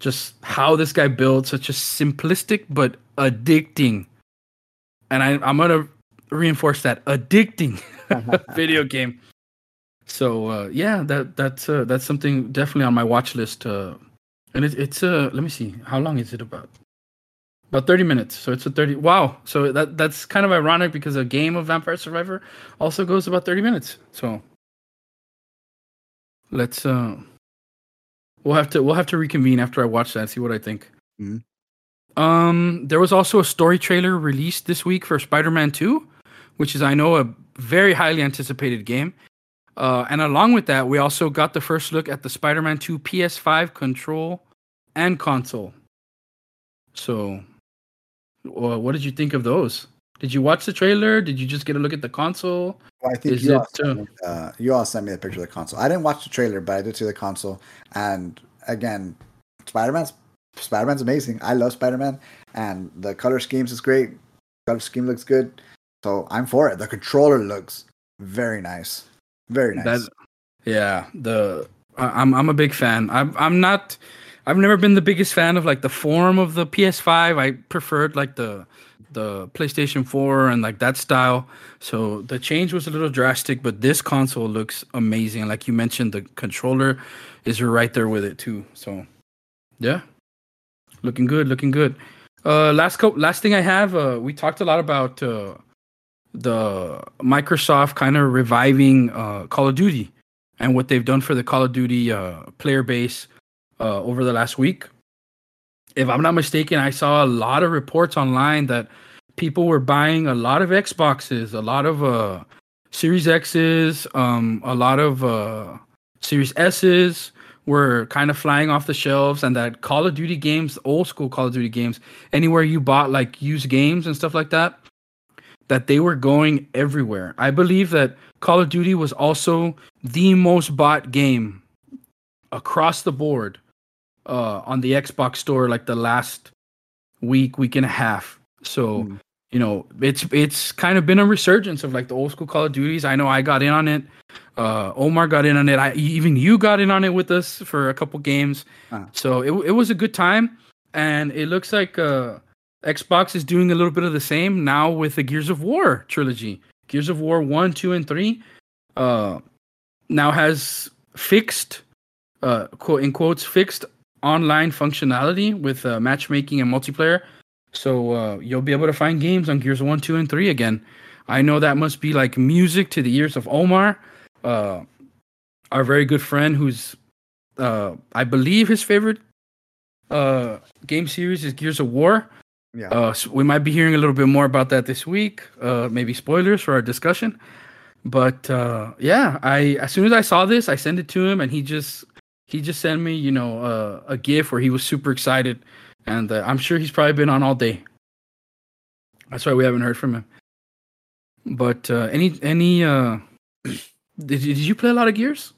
S1: just how this guy built such a simplistic but addicting and I, i'm gonna reinforce that addicting video game. So uh, yeah that that's uh, that's something definitely on my watch list uh, and it, it's uh let me see how long is it about? About 30 minutes so it's a 30 wow so that that's kind of ironic because a game of vampire survivor also goes about 30 minutes so let's uh We'll have to we'll have to reconvene after I watch that, and see what I think. Mm-hmm. Um, there was also a story trailer released this week for Spider-Man 2, which is I know a very highly anticipated game. Uh, and along with that, we also got the first look at the Spider-Man 2 PS5 control and console. So, uh, what did you think of those? Did you watch the trailer? Did you just get a look at the console?
S2: Well, I think
S1: Is
S2: you all, sent
S1: uh,
S2: me, uh, you all sent me the picture of the console. I didn't watch the trailer, but I did see the console. And again, Spider Man's Spider Man's amazing. I love Spider Man, and the color schemes is great. Color scheme looks good, so I'm for it. The controller looks very nice, very nice.
S1: That, yeah, the I- I'm I'm a big fan. I'm I'm not. I've never been the biggest fan of like the form of the PS5. I preferred like the the PlayStation 4 and like that style. So the change was a little drastic, but this console looks amazing. Like you mentioned, the controller is right there with it too. So yeah, looking good, looking good. Uh, last co- last thing I have, uh, we talked a lot about uh, the Microsoft kind of reviving uh, Call of Duty and what they've done for the Call of Duty uh, player base uh, over the last week. If I'm not mistaken, I saw a lot of reports online that people were buying a lot of Xboxes, a lot of uh, Series X's, um, a lot of uh, Series S's were kind of flying off the shelves, and that Call of Duty games, old school Call of Duty games, anywhere you bought like used games and stuff like that, that they were going everywhere. I believe that Call of Duty was also the most bought game across the board uh, on the Xbox store like the last week, week and a half. So,
S2: Mm.
S1: You know, it's it's kind of been a resurgence of like the old school Call of Duties. I know I got in on it. Uh, Omar got in on it. I even you got in on it with us for a couple games.
S2: Uh.
S1: So it it was a good time, and it looks like uh, Xbox is doing a little bit of the same now with the Gears of War trilogy. Gears of War one, two, and three. Uh, now has fixed, uh, quote in quotes, fixed online functionality with uh, matchmaking and multiplayer. So uh, you'll be able to find games on Gears One, Two, and Three again. I know that must be like music to the ears of Omar, uh, our very good friend, who's uh, I believe his favorite uh, game series is Gears of War.
S2: yeah.
S1: Uh, so we might be hearing a little bit more about that this week. Uh, maybe spoilers for our discussion. But uh, yeah, I as soon as I saw this, I sent it to him, and he just he just sent me, you know, uh, a GIF where he was super excited, and uh, I'm sure he's probably been on all day. That's why we haven't heard from him. But uh, any any uh, did did you play a lot of Gears,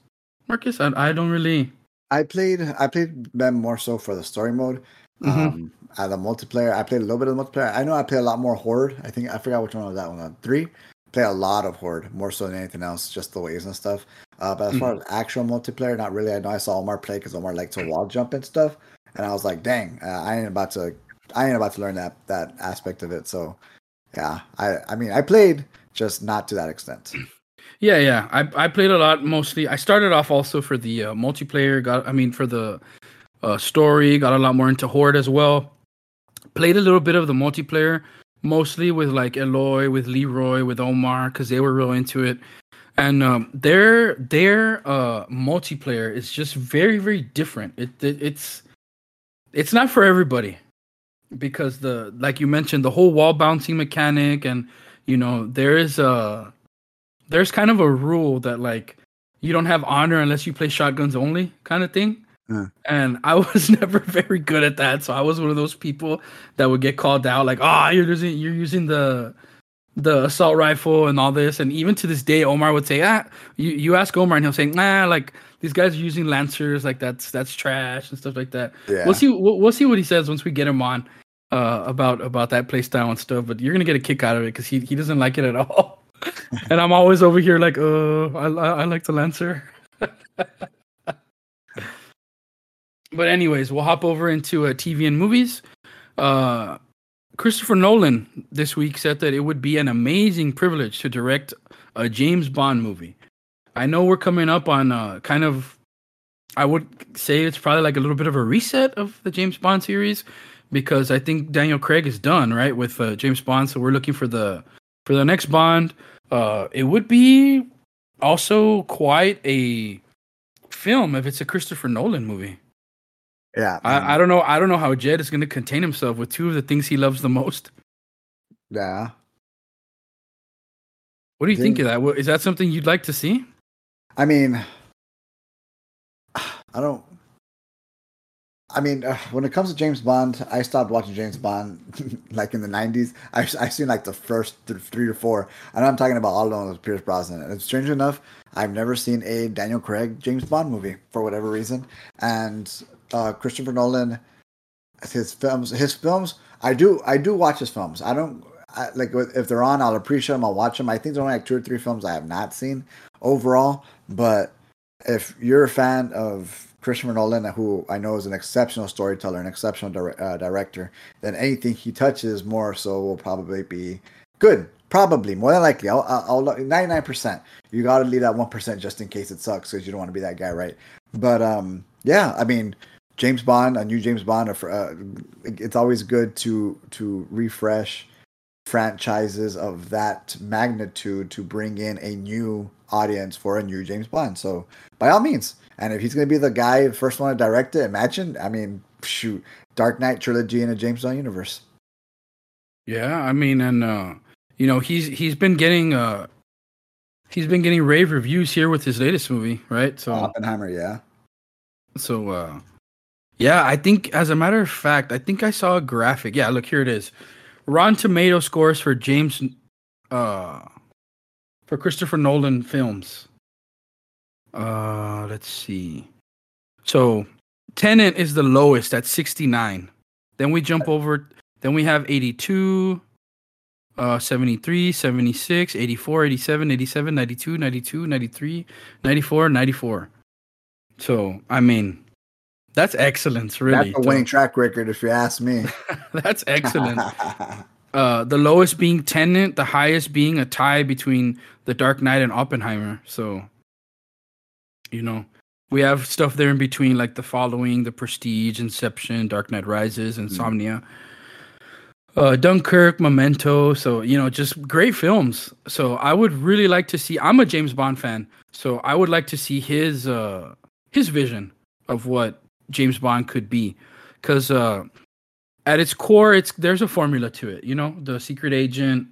S1: Marcus? I I don't really.
S2: I played I played them more so for the story mode.
S1: Mhm.
S2: Um, uh, the multiplayer, I played a little bit of the multiplayer. I know I played a lot more Horde. I think I forgot which one was that one. Uh, three. Play a lot of Horde, more so than anything else, just the waves and stuff. Uh, but as far as actual multiplayer, not really. I know I saw Omar play because Omar liked to wall jump and stuff, and I was like, dang, uh, I ain't about to, I ain't about to learn that that aspect of it. So, yeah, I I mean, I played, just not to that extent.
S1: Yeah, yeah. I I played a lot. Mostly, I started off also for the uh, multiplayer. Got I mean for the uh, story. Got a lot more into Horde as well. Played a little bit of the multiplayer, mostly with like Eloy, with Leroy, with Omar, because they were real into it. And um, their their uh, multiplayer is just very very different. It, it it's it's not for everybody because the like you mentioned the whole wall bouncing mechanic and you know there is a there's kind of a rule that like you don't have honor unless you play shotguns only kind of thing.
S2: Uh.
S1: And I was never very good at that, so I was one of those people that would get called out like, "Ah, you're using you're using the the assault rifle and all this." And even to this day, Omar would say, "Ah, you, you ask Omar and he'll say, "Nah, like these guys are using lancers, like that's that's trash and stuff like that."
S2: Yeah,
S1: We'll see. We'll, we'll see what he says once we get him on uh, about about that play style and stuff. But you're gonna get a kick out of it because he he doesn't like it at all. and I'm always over here like, uh, I I, I like the Lancer. but anyways, we'll hop over into uh, TV and movies. Uh, Christopher Nolan this week said that it would be an amazing privilege to direct a James Bond movie. I know we're coming up on uh, kind of, I would say it's probably like a little bit of a reset of the James Bond series because I think Daniel Craig is done right with uh, James Bond, so we're looking for the for the next Bond. Uh, it would be also quite a film if it's a Christopher Nolan movie.
S2: yeah.
S1: I, I don't know. I don't know how Jed is going to contain himself with two of the things he loves the most.
S2: yeah.
S1: What do you think
S2: Yeah.
S1: of that? Is that something you'd like to see?
S2: I mean, I don't. I mean, uh, when it comes to James Bond, I stopped watching James Bond like in the '90s. I I seen like the first th- three or four, and I'm talking about all of them with Pierce Brosnan. And strange enough, I've never seen a Daniel Craig James Bond movie for whatever reason. And uh, Christopher Nolan, his films, his films, I do I do watch his films. I don't I, like if they're on, I'll appreciate them. I'll watch them. I think there's only like two or three films I have not seen overall, but if you're a fan of Christopher Nolan, who I know is an exceptional storyteller, an exceptional dire- uh, director, then anything he touches more so will probably be good. Probably more than likely. I'll, I'll 99%. You got to leave that 1% just in case it sucks because you don't want to be that guy, right? But um, yeah, I mean, James Bond, a new James Bond, uh, it's always good to to refresh franchises of that magnitude to bring in a new audience for a new James Bond. So by all means, and if he's going to be the guy, first one to direct it, imagine. I mean, shoot, Dark Knight trilogy in a James Bond universe.
S1: Yeah, I mean, and uh, you know, he's he's been getting uh, he's been getting rave reviews here with his latest movie, right?
S2: So Oppenheimer, yeah.
S1: So, uh, yeah, I think as a matter of fact, I think I saw a graphic. Yeah, look here it is. Rotten Tomato scores for James, uh, for Christopher Nolan films. Uh, let's see. So, Tenet is the lowest at 69. Then we jump over. Then we have 82, uh, 73, 76, 84, 87, 87, 92, 92, 93, 94, 94. So, I mean, that's excellence, really.
S2: That's a winning track record, if you ask me.
S1: that's excellent. uh, the lowest being Tenet, the highest being a tie between The Dark Knight and Oppenheimer. So, you know, we have stuff there in between, like The Following, The Prestige, Inception, Dark Knight Rises, hmm. Insomnia. Mm. Uh, Dunkirk, Memento, so you know, just great films. So I would really like to see. I'm a James Bond fan, so I would like to see his uh, his vision of what James Bond could be, because uh, at its core, it's there's a formula to it. You know, the secret agent,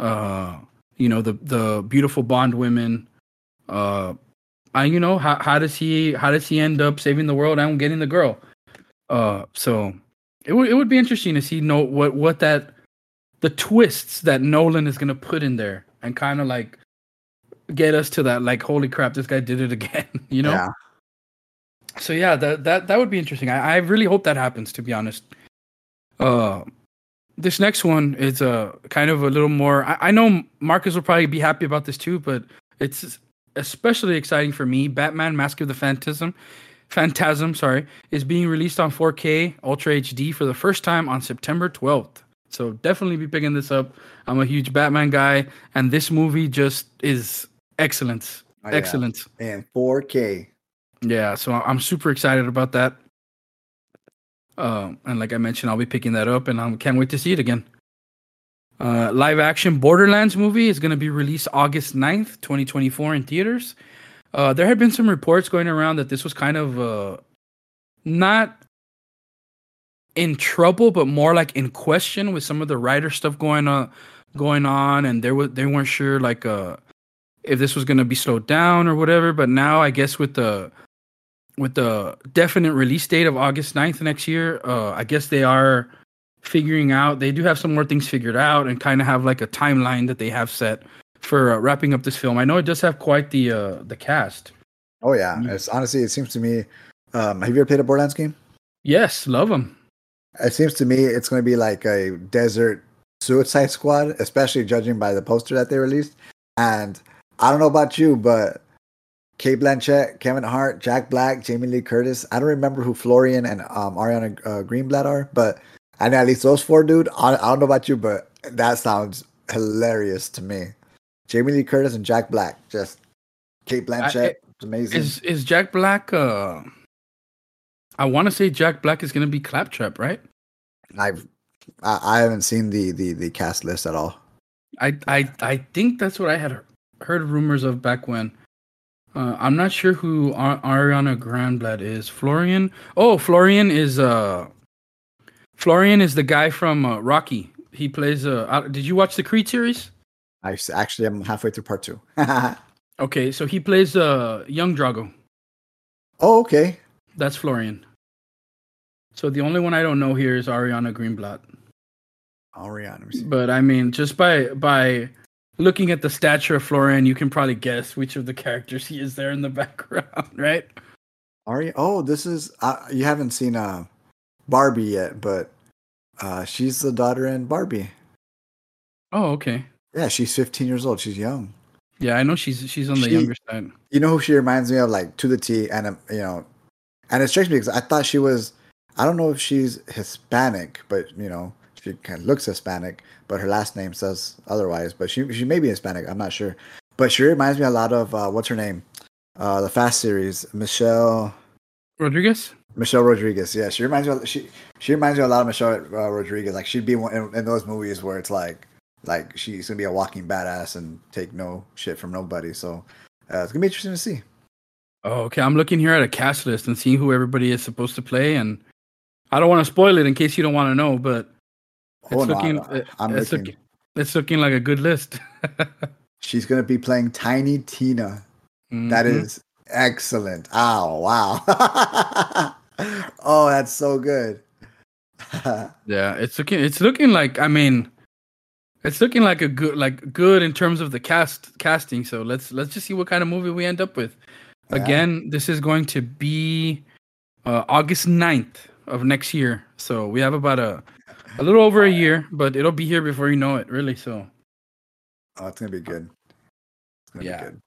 S1: uh, you know, the the beautiful Bond women, uh, I you know how how does he how does he end up saving the world and getting the girl? Uh, so it would it would be interesting to see know what what that the twists that Nolan is gonna put in there and kind of like get us to that like holy crap this guy did it again you know yeah. so yeah that that that would be interesting I, I really hope that happens to be honest uh this next one is a uh, kind of a little more I, I know Marcus will probably be happy about this too but it's especially exciting for me, Batman: Mask of the Phantasm, Phantasm, sorry, is being released on 4K Ultra HD for the first time on September 12th. So definitely be picking this up. I'm a huge Batman guy, and this movie just is excellent, oh, yeah. excellent,
S2: and 4K.
S1: Yeah, so I'm super excited about that. Uh, and like I mentioned, I'll be picking that up, and I can't wait to see it again. Uh, live action Borderlands movie is going to be released August 9th, 2024 in theaters. Uh, there had been some reports going around that this was kind of uh, not in trouble, but more like in question with some of the writer stuff going on, going on, and there was they weren't sure like uh, if this was going to be slowed down or whatever. But now I guess with the with the definite release date of August 9th next year, uh, I guess they are figuring out. They do have some more things figured out and kind of have like a timeline that they have set for uh, wrapping up this film. I know it does have quite the uh, the cast.
S2: Oh yeah, mm-hmm. it's honestly it seems to me. Um, have you ever played a Borderlands game?
S1: Yes, love them.
S2: It seems to me it's going to be like a desert Suicide Squad, especially judging by the poster that they released. And I don't know about you, but Cate Blanchett, Kevin Hart, Jack Black, Jamie Lee Curtis. I don't remember who Florian and um, Ariana uh, Greenblatt are, but I know at least those four, dude. I, I don't know about you, but that sounds hilarious to me. Jamie Lee Curtis and Jack Black, just Cate Blanchett, I, it's amazing.
S1: Is is Jack Black? Uh, I want to say Jack Black is gonna be Claptrap, right?
S2: I've I, I haven't seen the, the the cast list at all.
S1: I I I think that's what I had heard rumors of back when. Uh, I'm not sure who Ariana Greenblatt is. Florian. Oh, Florian is uh Florian is the guy from uh, Rocky. He plays. Uh, uh, did you watch the Creed series?
S2: I actually I'm halfway through part two.
S1: okay, so he plays uh, young Drago.
S2: Oh, okay.
S1: That's Florian. So the only one I don't know here is Ariana Greenblatt.
S2: Ariana.
S1: But I mean, just by by looking at the stature of Florian, you can probably guess which of the characters he is there in the background, right?
S2: Are you? Oh, this is uh, you haven't seen uh Barbie yet, but uh she's the daughter in Barbie.
S1: Oh, okay.
S2: Yeah, she's 15 years old. She's young.
S1: Yeah, I know she's she's on the
S2: She-
S1: younger side.
S2: You know who she reminds me of, like to the T, and um, you know, and it strikes me because I thought she was. I don't know if she's Hispanic, but you know, she kind of looks Hispanic, but her last name says otherwise. But she she may be Hispanic. I'm not sure. But she reminds me a lot of uh, what's her name, uh, the Fast series, Michelle.
S1: Rodriguez?
S2: Michelle Rodriguez. Yeah, she reminds me. Of, she she reminds me a lot of Michelle uh, Rodriguez. Like she'd be one in, in those movies where it's like like she's gonna be a walking badass and take no shit from nobody. So uh, it's gonna be interesting to see.
S1: Oh, okay. I'm looking here at a cast list and seeing who everybody is supposed to play, and I don't want to spoil it in case you don't want to know, but it's
S2: Oh,
S1: looking
S2: I'm
S1: it's
S2: looking.
S1: looking it's looking like a good list.
S2: She's gonna be playing Tiny Tina. That
S1: Mhm.
S2: is excellent. Oh wow. oh, that's so good.
S1: Yeah, it's looking it's looking like I mean it's looking like a good like good in terms of the cast casting. So let's let's just see what kind of movie we end up with.
S2: Yeah.
S1: Again, this is going to be uh, August 9th of next year. So we have about a a little over a year, but it'll be here before you know it, really. So
S2: Oh, it's gonna be good. Gonna
S1: Yeah.
S2: be good.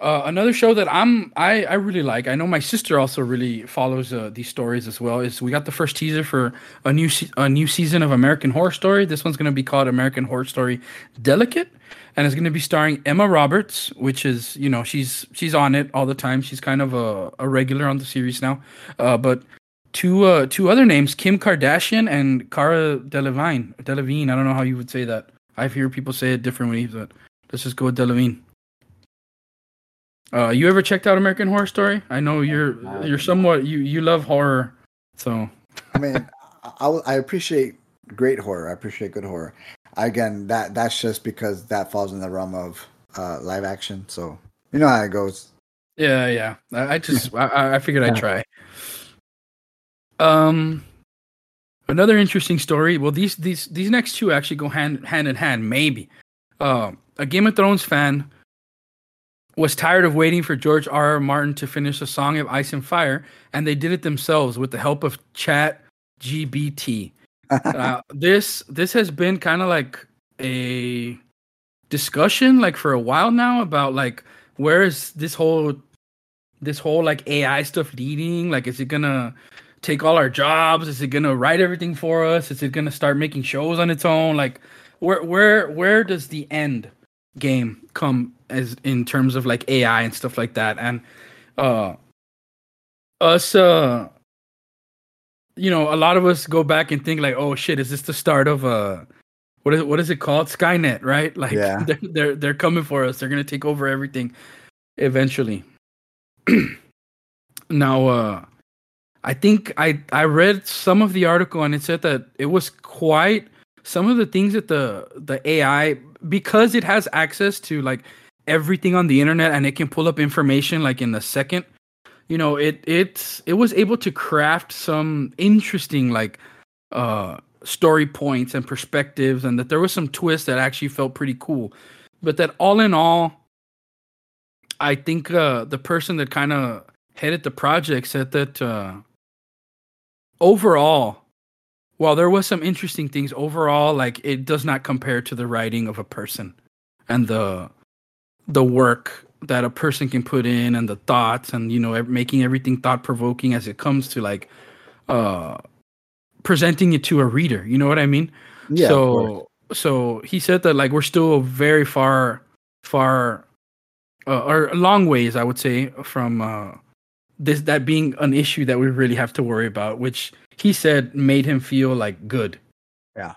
S1: Uh, another show that I'm I, I really like. I know my sister also really follows uh, these stories as well. Is we got the first teaser for a new se- a new season of American Horror Story. This one's going to be called American Horror Story Delicate, and it's going to be starring Emma Roberts, which is you know she's she's on it all the time. She's kind of a, a regular on the series now. Uh, but two uh, two other names, Kim Kardashian and Cara Delevingne. Delevingne. I don't know how you would say that. I've hear people say it differently, but let's just go with Delevingne. Uh, you ever checked out American Horror Story? I know you're you're somewhat you you love horror, so
S2: I mean, I, I I appreciate great horror. I appreciate good horror. Again, that that's just because that falls in the realm of uh, live action. So you know how it goes.
S1: yeah, yeah. I, I just I- I, I figured I'd try. Um, another interesting story. Well, these these these next two actually go hand hand in hand. Maybe, uh, a Game of Thrones fan was tired of waiting for George R. R. Martin to finish a Song of Ice and Fire, and they did it themselves with the help of Chat GPT. uh, this this has been kind of like a discussion like for a while now about like where is this whole this whole like AI stuff leading? Like, is it gonna take all our jobs? Is it gonna write everything for us? Is it gonna start making shows on its own? Like, where where where does the end game come as in terms of like AI and stuff like that? And uh, us uh, you know, a lot of us go back and think like, oh shit, is this the start of uh what is what is it called? Skynet, right? Like
S2: Yeah.
S1: they're, they're they're coming for us. They're gonna take over everything eventually. now uh I think I I read some of the article and it said that it was quite some of the things that the the AI because it has access to like everything on the internet and it can pull up information like in a second you know it it's it was able to craft some interesting like uh story points and perspectives and that there was some twists that actually felt pretty cool. But that all in all i think uh the person that kind of headed the project said that uh overall while there was some interesting things overall like it does not compare to the writing of a person and the the work that a person can put in and the thoughts and you know making everything thought provoking as it comes to like uh presenting it to a reader you know what i mean
S2: Yeah.
S1: so so he said that like we're still very far far uh, or a long ways i would say from uh this that being an issue that we really have to worry about which he said made him feel like good
S2: Yeah.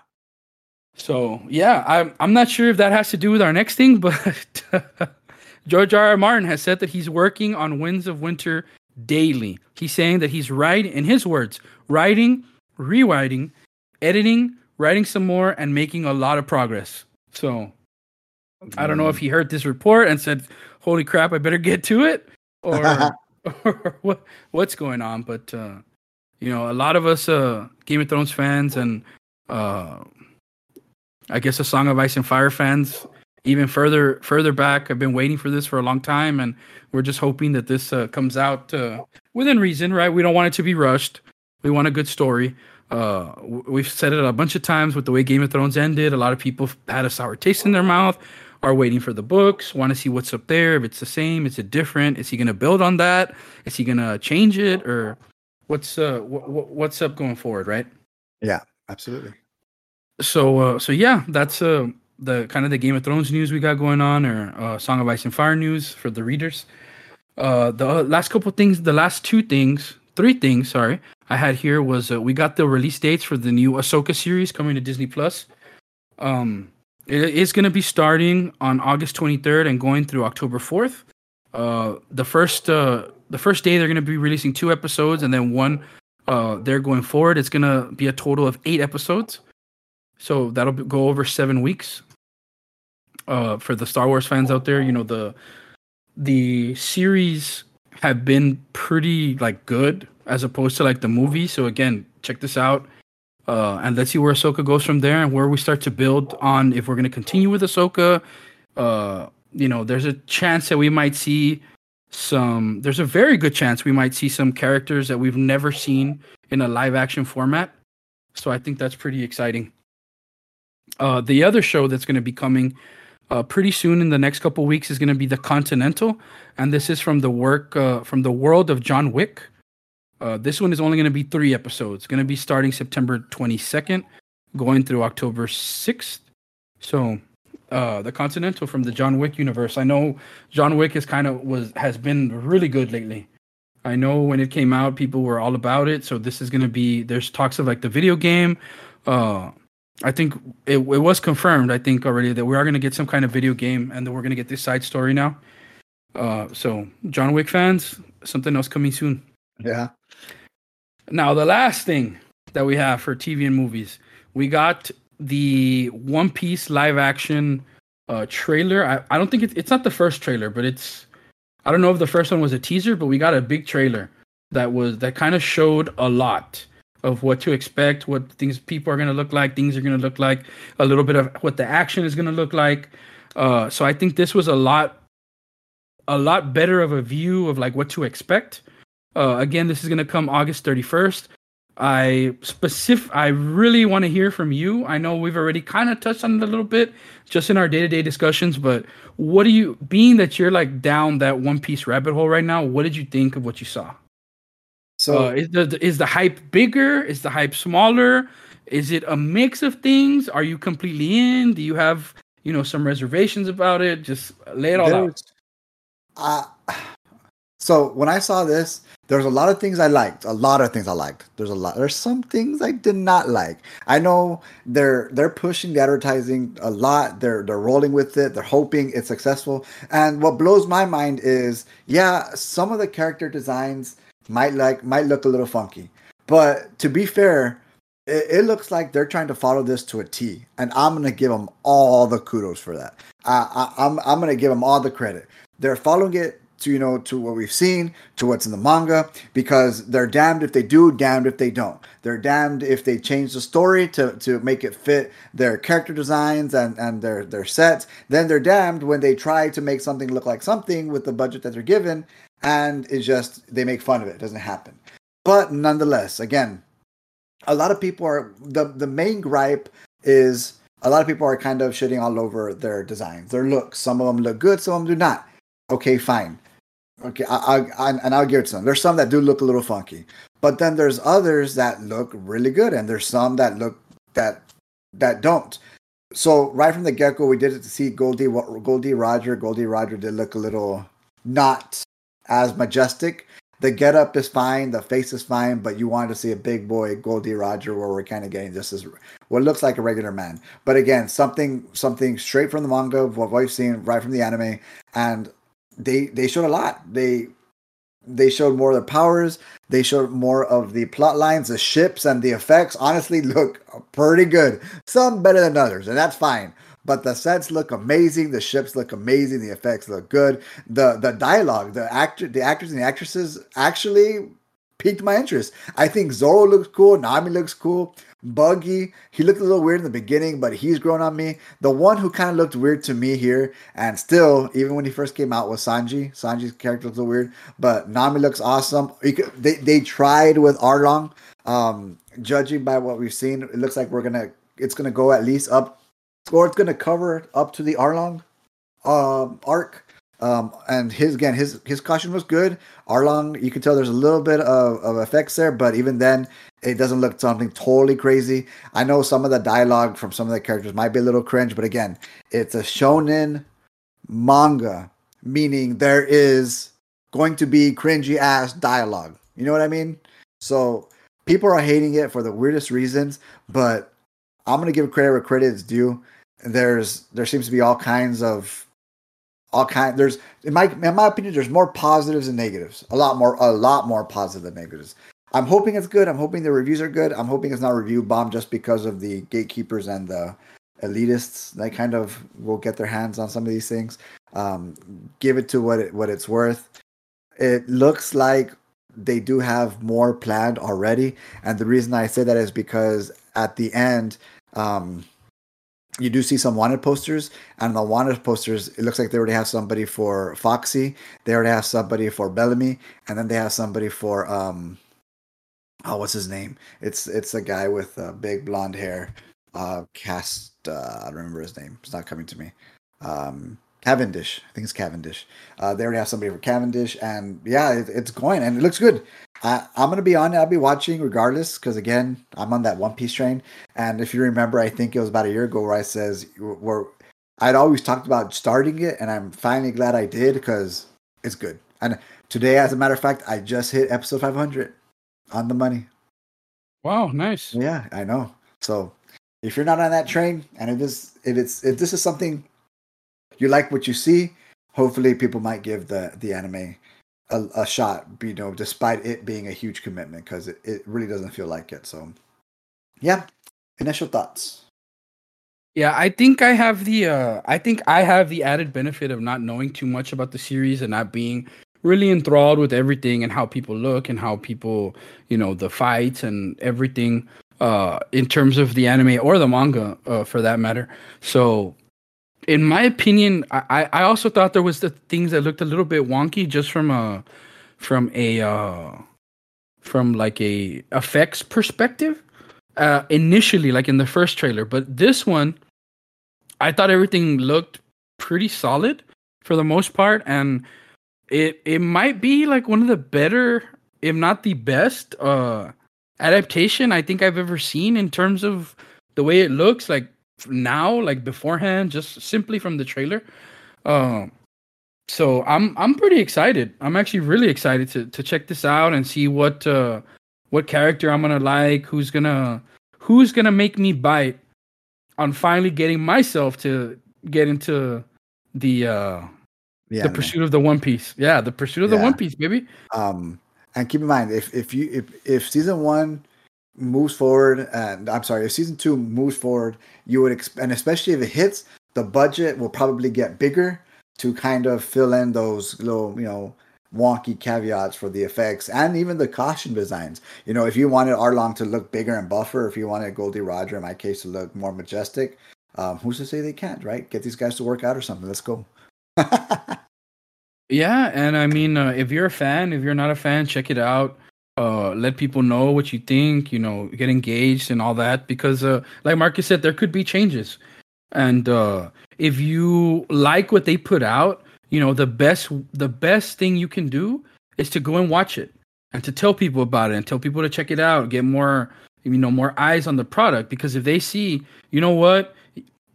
S1: so yeah i'm i'm not sure if that has to do with our next thing but george r. R. martin has said that he's working on winds of winter daily he's saying that he's writing in his words writing rewriting editing writing some more and making a lot of progress so I don't know if he heard this report and said, "Holy crap, I better get to it," or, what, what's going on. But uh, you know, a lot of us uh, Game of Thrones fans and uh, I guess a Song of Ice and Fire fans, even further further back, have been waiting for this for a long time, and we're just hoping that this uh, comes out uh, within reason, right? We don't want it to be rushed. We want a good story. Uh, we've said it a bunch of times with the way Game of Thrones ended. A lot of people had a sour taste in their mouth, are waiting for the books, want to see what's up there. If it's the same, is it different? Is he going to build on that? Is he going to change it, or what's uh what's up going forward, right?
S2: Yeah, absolutely.
S1: So uh, so yeah, that's uh the kind of the Game of Thrones news we got going on, or uh, Song of Ice and Fire news for the readers. Uh, the last couple things, the last two things, three things, sorry, I had here was uh, we got the release dates for the new Ahsoka series coming to Disney Plus. Um, it is going to be starting on August 23rd and going through October 4th. Uh, the first uh, the first day they're going to be releasing two episodes, and then one uh, they're going forward. It's going to be a total of eight episodes. So that'll go over seven weeks. Uh, for the Star Wars fans out there, you know the the series have been pretty like good as opposed to like the movie. So again, check this out. Uh, and let's see where Ahsoka goes from there and where we start to build on if we're going to continue with Ahsoka. Uh, you know, there's a chance that we might see some, there's a very good chance we might see some characters that we've never seen in a live action format. So I think that's pretty exciting. Uh, the other show that's going to be coming uh, pretty soon in the next couple weeks is going to be the Continental, and this is from the work uh, from the world of John Wick. Uh, this one is only going to be three episodes. Going to be starting September 22nd, going through October 6th. So, uh, the Continental from the John Wick universe. I know John Wick is kind of was has been really good lately. I know when it came out, people were all about it. So this is going to be. There's talks of like the video game. Uh, I think it, it was confirmed. I think already that we are going to get some kind of video game, and that we're going to get this side story now. Uh, so John Wick fans, something else coming soon.
S2: Yeah.
S1: Now, the last thing that we have for TV and movies, we got the One Piece live action uh, trailer. I, I don't think it's, it's not the first trailer, but it's, I don't know if the first one was a teaser, but we got a big trailer that was, that kind of showed a lot of what to expect, what things people are going to look like, things are going to look like, a little bit of what the action is going to look like. Uh, so I think this was a lot, a lot better of a view of like what to expect. Uh, again, this is going to come August 31st. I specific I really want to hear from you. I know we've already kind of touched on it a little bit just in our day-to-day discussions, but what do you being that you're like down that one piece rabbit hole right now, what did you think of what you saw? So uh, is the is the hype bigger? Is the hype smaller? Is it a mix of things? Are you completely in? Do you have, you know, some reservations about it? Just lay it all out.
S2: Uh, so when I saw this, there's a lot of things I liked. A lot of things I liked. There's a lot. There's some things I did not like. I know they're they're pushing the advertising a lot. They're they're rolling with it. They're hoping it's successful. And what blows my mind is, yeah, some of the character designs might like might look a little funky, but to be fair, it, it looks like they're trying to follow this to a T, and I'm gonna give them all the kudos for that. I, I, I'm I'm gonna give them all the credit. They're following it to you know to what we've seen to what's in the manga because they're damned if they do damned if they don't. They're damned if they change the story to to make it fit their character designs and and their their sets. Then they're damned when they try to make something look like something with the budget that they're given and it's just they make fun of it. It doesn't happen. But nonetheless again a lot of people are the the main gripe is a lot of people are kind of shitting all over their designs their looks. Some of them look good some of them do not. Okay fine Okay, I, I, and I'll give it to them. There's some that do look a little funky, but then there's others that look really good, and there's some that look that that don't. So right from the get go, we did it to see Goldie Gol D. Roger. Gol D. Roger did look a little not as majestic. The get up is fine, the face is fine, but you wanted to see a big boy Gol D. Roger, where we're kind of getting just as what looks like a regular man. But again, something something straight from the manga, of what we've seen right from the anime, and they they showed a lot. They they showed more of their powers. They showed more of the plot lines, the ships, and the effects. Honestly, look pretty good. Some better than others, and that's fine. But the sets look amazing. The ships look amazing. The effects look good. The the dialogue, the actor, the actors and the actresses actually piqued my interest. I think Zoro looks cool. Nami looks cool. Buggy, he looked a little weird in the beginning, but he's grown on me. The one who kind of looked weird to me here, and still, even when he first came out, was Sanji. Sanji's character looks a little weird, but Nami looks awesome. They they tried with Arlong. Um, judging by what we've seen, it looks like we're gonna it's gonna go at least up, or it's gonna cover up to the Arlong um, arc. Um, and his again, his his caution was good. Arlong, you can tell there's a little bit of, of effects there, but even then, it doesn't look something totally crazy. I know some of the dialogue from some of the characters might be a little cringe, but again, it's a shonen manga, meaning there is going to be cringy ass dialogue. You know what I mean? So people are hating it for the weirdest reasons, but I'm gonna give credit where credit is due. There's there seems to be all kinds of all kind there's in my in my opinion there's more positives than negatives. A lot more a lot more positive than negatives. I'm hoping it's good. I'm hoping the reviews are good. I'm hoping it's not review bomb just because of the gatekeepers and the elitists that kind of will get their hands on some of these things. Um, give it to what it what it's worth. It looks like they do have more planned already. And the reason i say that is because at the end um, you do see some wanted posters, and the wanted posters, it looks like they already have somebody for Foxy, they already have somebody for Bellamy, and then they have somebody for um, oh, what's his name? It's it's a guy with uh, big blonde hair. Uh, cast. Uh, I don't remember his name. It's not coming to me. Um, Cavendish. I think it's Cavendish. Uh, they already have somebody for Cavendish, and yeah, it, it's going and it looks good. I, am gonna be on it. I'll be watching regardless because again, I'm on that One Piece train. And if you remember, I think it was about a year ago where I says where I'd always talked about starting it, and I'm finally glad I did because it's good. And today, as a matter of fact, I just hit episode 500 on the money.
S1: Wow, nice.
S2: Yeah, I know. So if you're not on that train, and it is if it's if this is something you like what you see, hopefully people might give the the anime a, a shot, you know, despite it being a huge commitment because it, it really doesn't feel like it. So, yeah, initial thoughts.
S1: Yeah, I think I have the uh I think I have the added benefit of not knowing too much about the series and not being really enthralled with everything and how people look and how people, you know, the fights and everything uh in terms of the anime or the manga uh, for that matter. So in my opinion, I, I also thought there was the things that looked a little bit wonky just from a from a uh, from like a effects perspective. Uh, initially, like in the first trailer, but this one, I thought everything looked pretty solid for the most part, and it it might be like one of the better, if not the best, uh, adaptation I think I've ever seen in terms of the way it looks. Like now, like beforehand, just simply from the trailer. Um, so I'm I'm pretty excited. I'm actually really excited to to check this out and see what uh what character I'm gonna like, who's gonna who's gonna make me bite on finally getting myself to get into the uh yeah, the pursuit of the One Piece. Yeah, the pursuit of yeah. the One Piece, baby.
S2: Um and keep in mind if if you if if season one moves forward, and I'm sorry, if season two moves forward, you would expect, and especially if it hits, the budget will probably get bigger to kind of fill in those little, you know, wonky caveats for the effects and even the costume designs. You know, if you wanted Arlong to look bigger and buffer, if you wanted Gol D. Roger, in my case, to look more majestic, um, who's to say they can't, right? Get these guys to work out or something. Let's go.
S1: yeah, and I mean, uh, if you're a fan, if you're not a fan, check it out uh let people know what you think you know get engaged and all that because uh like marcus said there could be changes. And uh if you like what they put out you know the best the best thing you can do is to go and watch it and to tell people about it and tell people to check it out get more you know more eyes on the product. Because if they see you know what?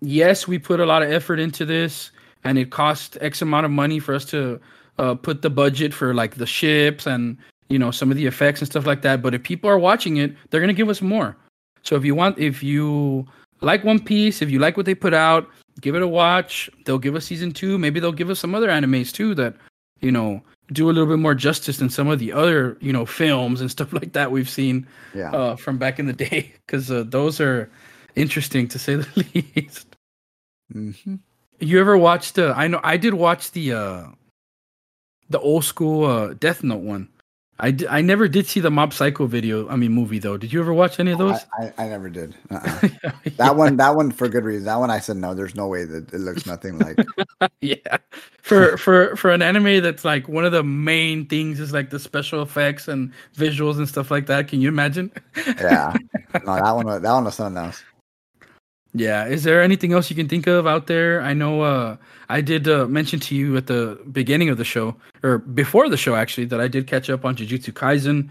S1: Yes we put a lot of effort into this and it cost x amount of money for us to uh, put the budget for like the ships and you know some of the effects and stuff like that but if people are watching it they're going to give us more. So if you want if you like one piece if you like what they put out give it a watch. They'll give us season two. Maybe they'll give us some other animes too that you know do a little bit more justice than some of the other you know films and stuff like that we've seen yeah. uh, from back in the day because uh, those are interesting to say the least. Mm-hmm. you ever watched uh, i know i did watch the uh the old school uh death note one I, d- I never did see the Mob Psycho video. I mean, movie though. Did you ever watch any of oh, those?
S2: I, I, I never did. Uh-uh. that one, that one for good reason. That one, I said no. There's no way that it looks nothing like.
S1: yeah, for for for an anime that's like one of the main things is like the special effects and visuals and stuff like that. Can you imagine?
S2: yeah, no, that one, that one was something else.
S1: Yeah. Is there anything else you can think of out there? I know uh, I did uh, mention to you at the beginning of the show, or before the show actually, that I did catch up on Jujutsu Kaisen.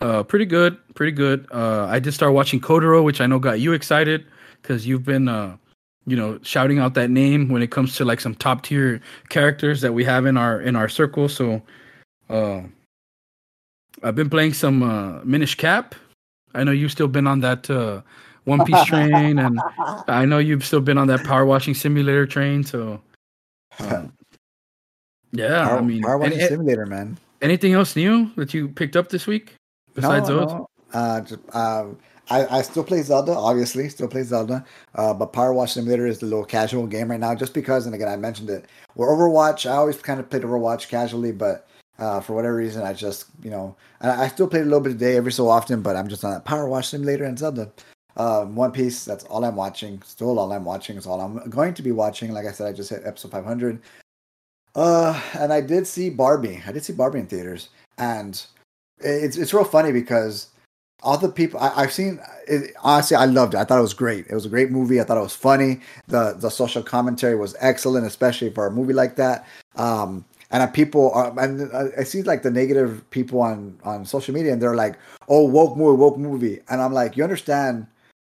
S1: Uh, pretty good, pretty good. Uh, I did start watching Kotaro, which I know got you excited because you've been, uh, you know, shouting out that name when it comes to like some top tier characters that we have in our in our circle. So, uh, I've been playing some uh, Minish Cap. I know you've still been on that uh, One Piece train, and I know you've still been on that power washing simulator train. So, um, yeah,
S2: Power,
S1: I mean,
S2: Power
S1: any-
S2: Simulator, man.
S1: anything else new that you picked up this week besides
S2: no,
S1: those?
S2: no. Uh, just, uh, I, I still play Zelda, obviously, still play Zelda. Uh, but Power Wash Simulator is the little casual game right now, just because. And again, I mentioned it. Where Overwatch, I always kind of played Overwatch casually, but uh, for whatever reason, I just you know, I, I still play a little bit a day every so often. But I'm just on that Power Wash Simulator and Zelda. Um, One Piece, that's all I'm watching. Still, all I'm watching is all I'm going to be watching. Like I said, I just hit episode 500. Uh, and I did see Barbie. I did see Barbie in theaters, and it's it's real funny because all the people I, I've seen, it, honestly, I loved it. I thought it was great. It was a great movie. I thought it was funny. the The social commentary was excellent, especially for a movie like that. Um, and people are, and I see like the negative people on on social media, and they're like, "Oh, woke movie, woke movie," and I'm like, you understand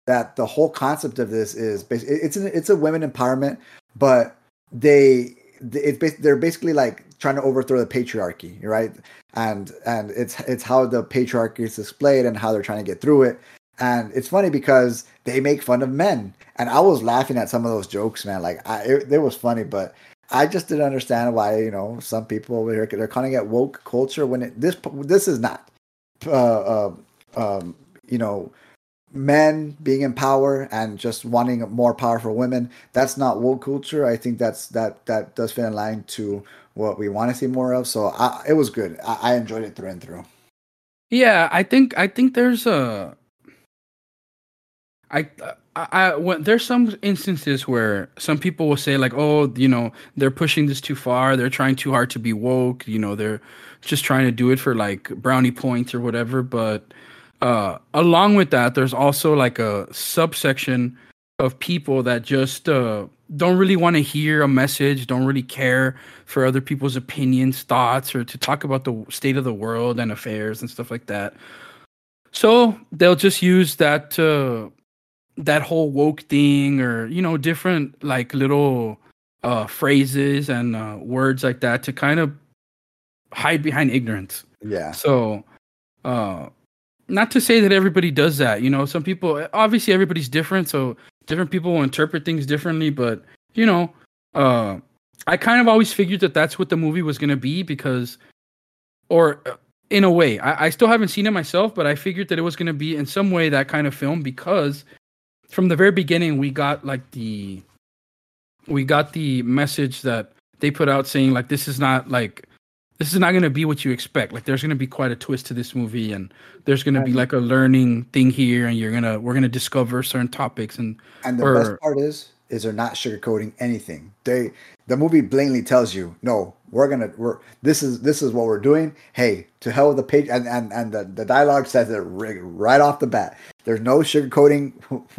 S2: that the whole concept of this is it's an, it's a women empowerment, but they it's they're basically like trying to overthrow the patriarchy, right? And and it's it's how the patriarchy is displayed and how they're trying to get through it. And it's funny because they make fun of men, and I was laughing at some of those jokes, man. Like I, it, it was funny, but I just didn't understand why you know some people over here they're calling it woke culture when it, this this is not. Uh, uh, um, you know, men being in power and just wanting more power for women that's not woke culture i think that's that that does fit in line to what we want to see more of so I, it was good I, I enjoyed it through and through
S1: Yeah, I think I think there's a. I I, I when there's some instances where some people will say like, oh, you know, they're pushing this too far. They're trying too hard to be woke. You know, they're just trying to do it for like brownie points or whatever. But uh, along with that, there's also like a subsection of people that just uh, don't really want to hear a message, don't really care for other people's opinions, thoughts, or to talk about the state of the world and affairs and stuff like that. So they'll just use that uh, that whole woke thing, or you know, different like little uh, phrases and uh, words like that to kind of hide behind ignorance.
S2: yeah
S1: So, uh, not to say that everybody does that. You know, some people obviously everybody's different, so different people will interpret things differently. But you know, uh, I kind of always figured that that's what the movie was gonna be because, or uh, in a way, I, I still haven't seen it myself, but I figured that it was gonna be in some way that kind of film because from the very beginning we got like the we got the message that they put out saying like this is not like this is not going to be what you expect. Like there's going to be quite a twist to this movie and there's going to be like a learning thing here and you're going to we're going to discover certain topics and
S2: and the
S1: or-
S2: best part is is they're not sugarcoating anything. They the movie blatantly tells you no we're gonna we're this is this is what we're doing. Hey to hell with the page and and, and the, the dialogue says it right off the bat. There's no sugarcoating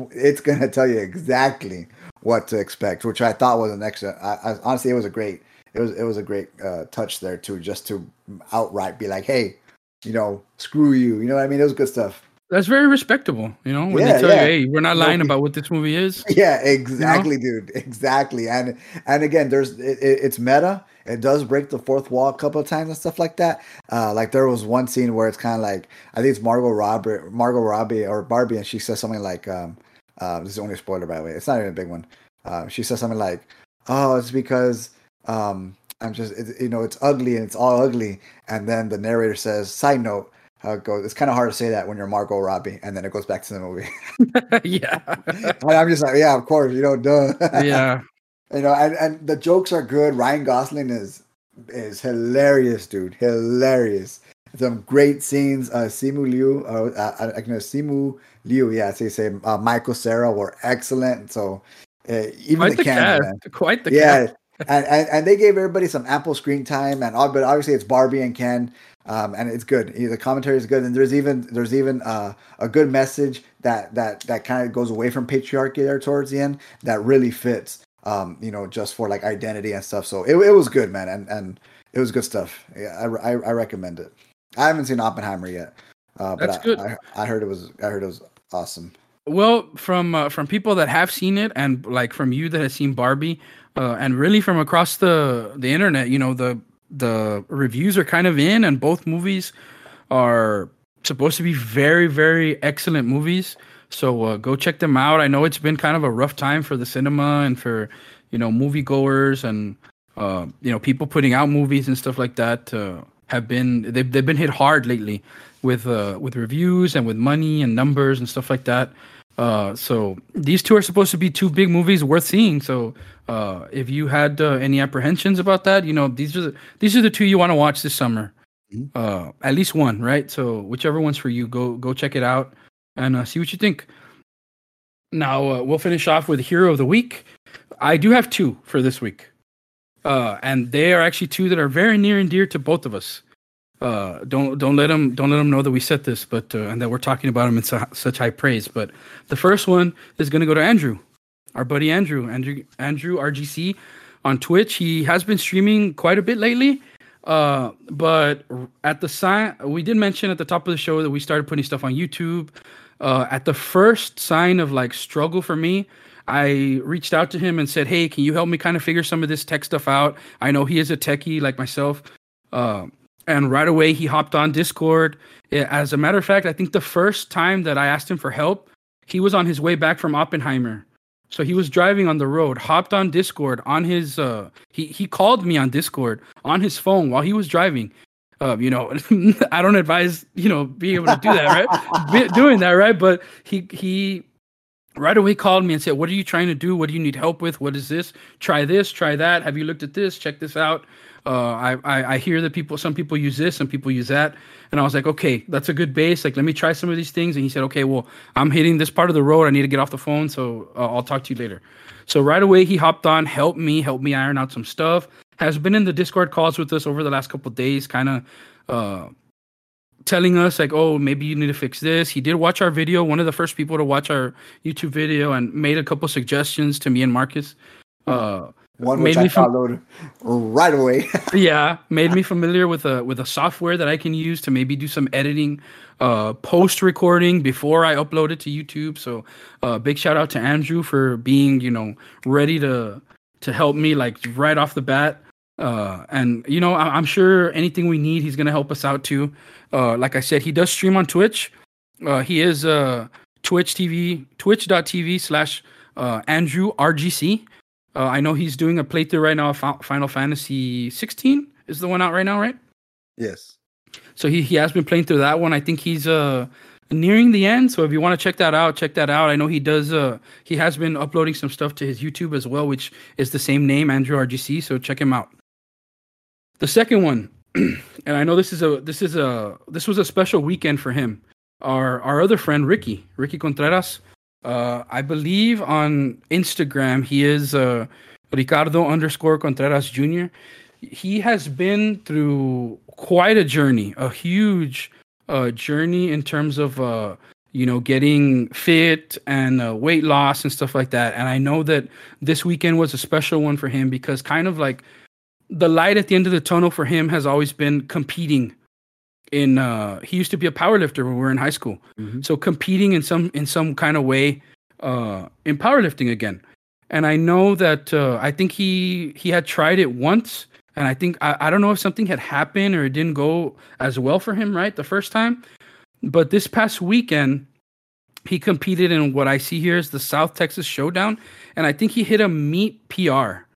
S2: it's gonna tell you exactly what to expect which i thought was an extra I, I, honestly it was a great it was it was a great uh, touch there too just to outright be like hey you know screw you. You know what i mean? It was good stuff.
S1: That's very respectable you know when
S2: Yeah,
S1: they tell
S2: yeah.
S1: you hey we're not lying about what this movie is.
S2: Yeah exactly dude. Exactly. And and again there's it, it- it's meta. It does break the fourth wall a couple of times and stuff like that. Uh like there was one scene where it's kind of like i think it's margot robbie margot robbie or barbie and she says something like um uh this is only a spoiler by the way. It's not even a big one. Uh she says something like oh it's because um i'm just it, you know it's ugly and it's all ugly and then the narrator says side note how it goes it's kind of hard to say that when you're margot robbie and then it goes back to the movie
S1: yeah
S2: i'm just like yeah of course you know duh
S1: yeah
S2: you know, and, and the jokes are good. Ryan Gosling is is hilarious, dude. Hilarious. some great scenes. Uh, Simu Liu, uh, I, I know Simu Liu, yeah, so you say uh, Michael Cera were excellent. So uh, even
S1: Quite
S2: the,
S1: the cast. Quite the
S2: yeah,
S1: cast.
S2: And, and and they gave everybody some ample screen time, and but obviously it's Barbie and Ken, um, and it's good. The commentary is good, and there's even there's even uh, a good message that that that kind of goes away from patriarchy there towards the end that really fits. Um, you know, just for like identity and stuff. So it, it was good, man, and and it was good stuff. Yeah, I, I, I recommend it. I haven't seen Oppenheimer yet, uh, but
S1: That's
S2: I,
S1: good.
S2: I, I heard it was I heard it was awesome.
S1: Well, from uh, from people that have seen it, and like from you that has seen Barbie, uh, and really from across the the internet, you know the the reviews are kind of in, and both movies are supposed to be very very excellent movies. So uh, go check them out. I know it's been kind of a rough time for the cinema and for you know moviegoers and uh, you know people putting out movies and stuff like that. Uh, have been they've they've been hit hard lately with uh, with reviews and with money and numbers and stuff like that. Uh, so these two are supposed to be two big movies worth seeing. So uh, if you had uh, any apprehensions about that, you know these are the, these are the two you want to watch this summer.
S2: Mhm.
S1: Uh, at least one, right? So whichever one's for you, go go check it out and uh, see what you think. Now uh, we'll finish off with hero of the week. I do have two for this week, uh, and they are actually two that are very near and dear to both of us. Uh, don't don't let them don't let them know that we said this, but uh, and that we're talking about them in su- such high praise. But the first one is going to go to Andrew, our buddy Andrew, Andrew Andrew RGC on Twitch. He has been streaming quite a bit lately. Uh, but at the sign, we did mention at the top of the show that we started putting stuff on YouTube. Uh, at the first sign of like struggle for me, I reached out to him and said, "Hey, can you help me kind of figure some of this tech stuff out? I know he is a techie like myself." Uh, and right away he hopped on Discord. As a matter of fact, I think the first time that I asked him for help, he was on his way back from Oppenheimer. So he was driving on the road, hopped on Discord on his uh he he called me on Discord on his phone while he was driving. Uh, you know, I don't advise, you know, being able to do that, right? Be- doing that, right? But he he right away called me and said, "What are you trying to do? What do you need help with? What is this? Try this, try that. Have you looked at this? Check this out." Uh, I, I I hear that people, some people use this, some people use that, and I was like, okay, that's a good base. Like, let me try some of these things. And he said, okay, well, I'm hitting this part of the road. I need to get off the phone, so uh, I'll talk to you later. So right away he hopped on, helped me, helped me iron out some stuff. Has been in the Discord calls with us over the last couple days, kind of uh, telling us like, oh, maybe you need to fix this. He did watch our video, one of the first people to watch our YouTube video, and made a couple suggestions to me and Marcus. Uh,
S2: One
S1: Made
S2: which I followed right away.
S1: yeah, made me familiar with a with a software that I can use to maybe do some editing, uh, post recording before I upload it to YouTube. So, uh, big shout out to Andrew for being you know ready to to help me like right off the bat. Uh, and you know I- I'm sure anything we need, he's gonna help us out too. Uh, like I said, he does stream on Twitch. Uh, he is uh Twitch TV Twitch.tv slash uh Andrew RGC. Uh, I know he's doing a playthrough right now of Final Fantasy 16 is the one out right now, right?
S2: yes.
S1: So he, he has been playing through that one. I think he's uh nearing the end. So if you want to check that out, check that out. I know he does uh he has been uploading some stuff to his YouTube as well, which is the same name, Andrew RGC. So check him out. The second one, and I know this is a this is a this was a special weekend for him. Our our other friend Ricky, Ricky Contreras. Uh, I believe on Instagram he is uh, Ricardo underscore Contreras Jr. He has been through quite a journey, a huge uh, journey in terms of uh, you know getting fit and uh, weight loss and stuff like that. And I know that this weekend was a special one for him because kind of like the light at the end of the tunnel for him has always been competing in uh he used to be a powerlifter when we were in high school.
S2: Mhm.
S1: so competing in some in some kind of way uh in powerlifting again. And i know that uh i think he he had tried it once and i think I, I don't know if something had happened or it didn't go as well for him right the first time. But this past weekend he competed in what i see here is the south texas showdown and i think he hit a meet pr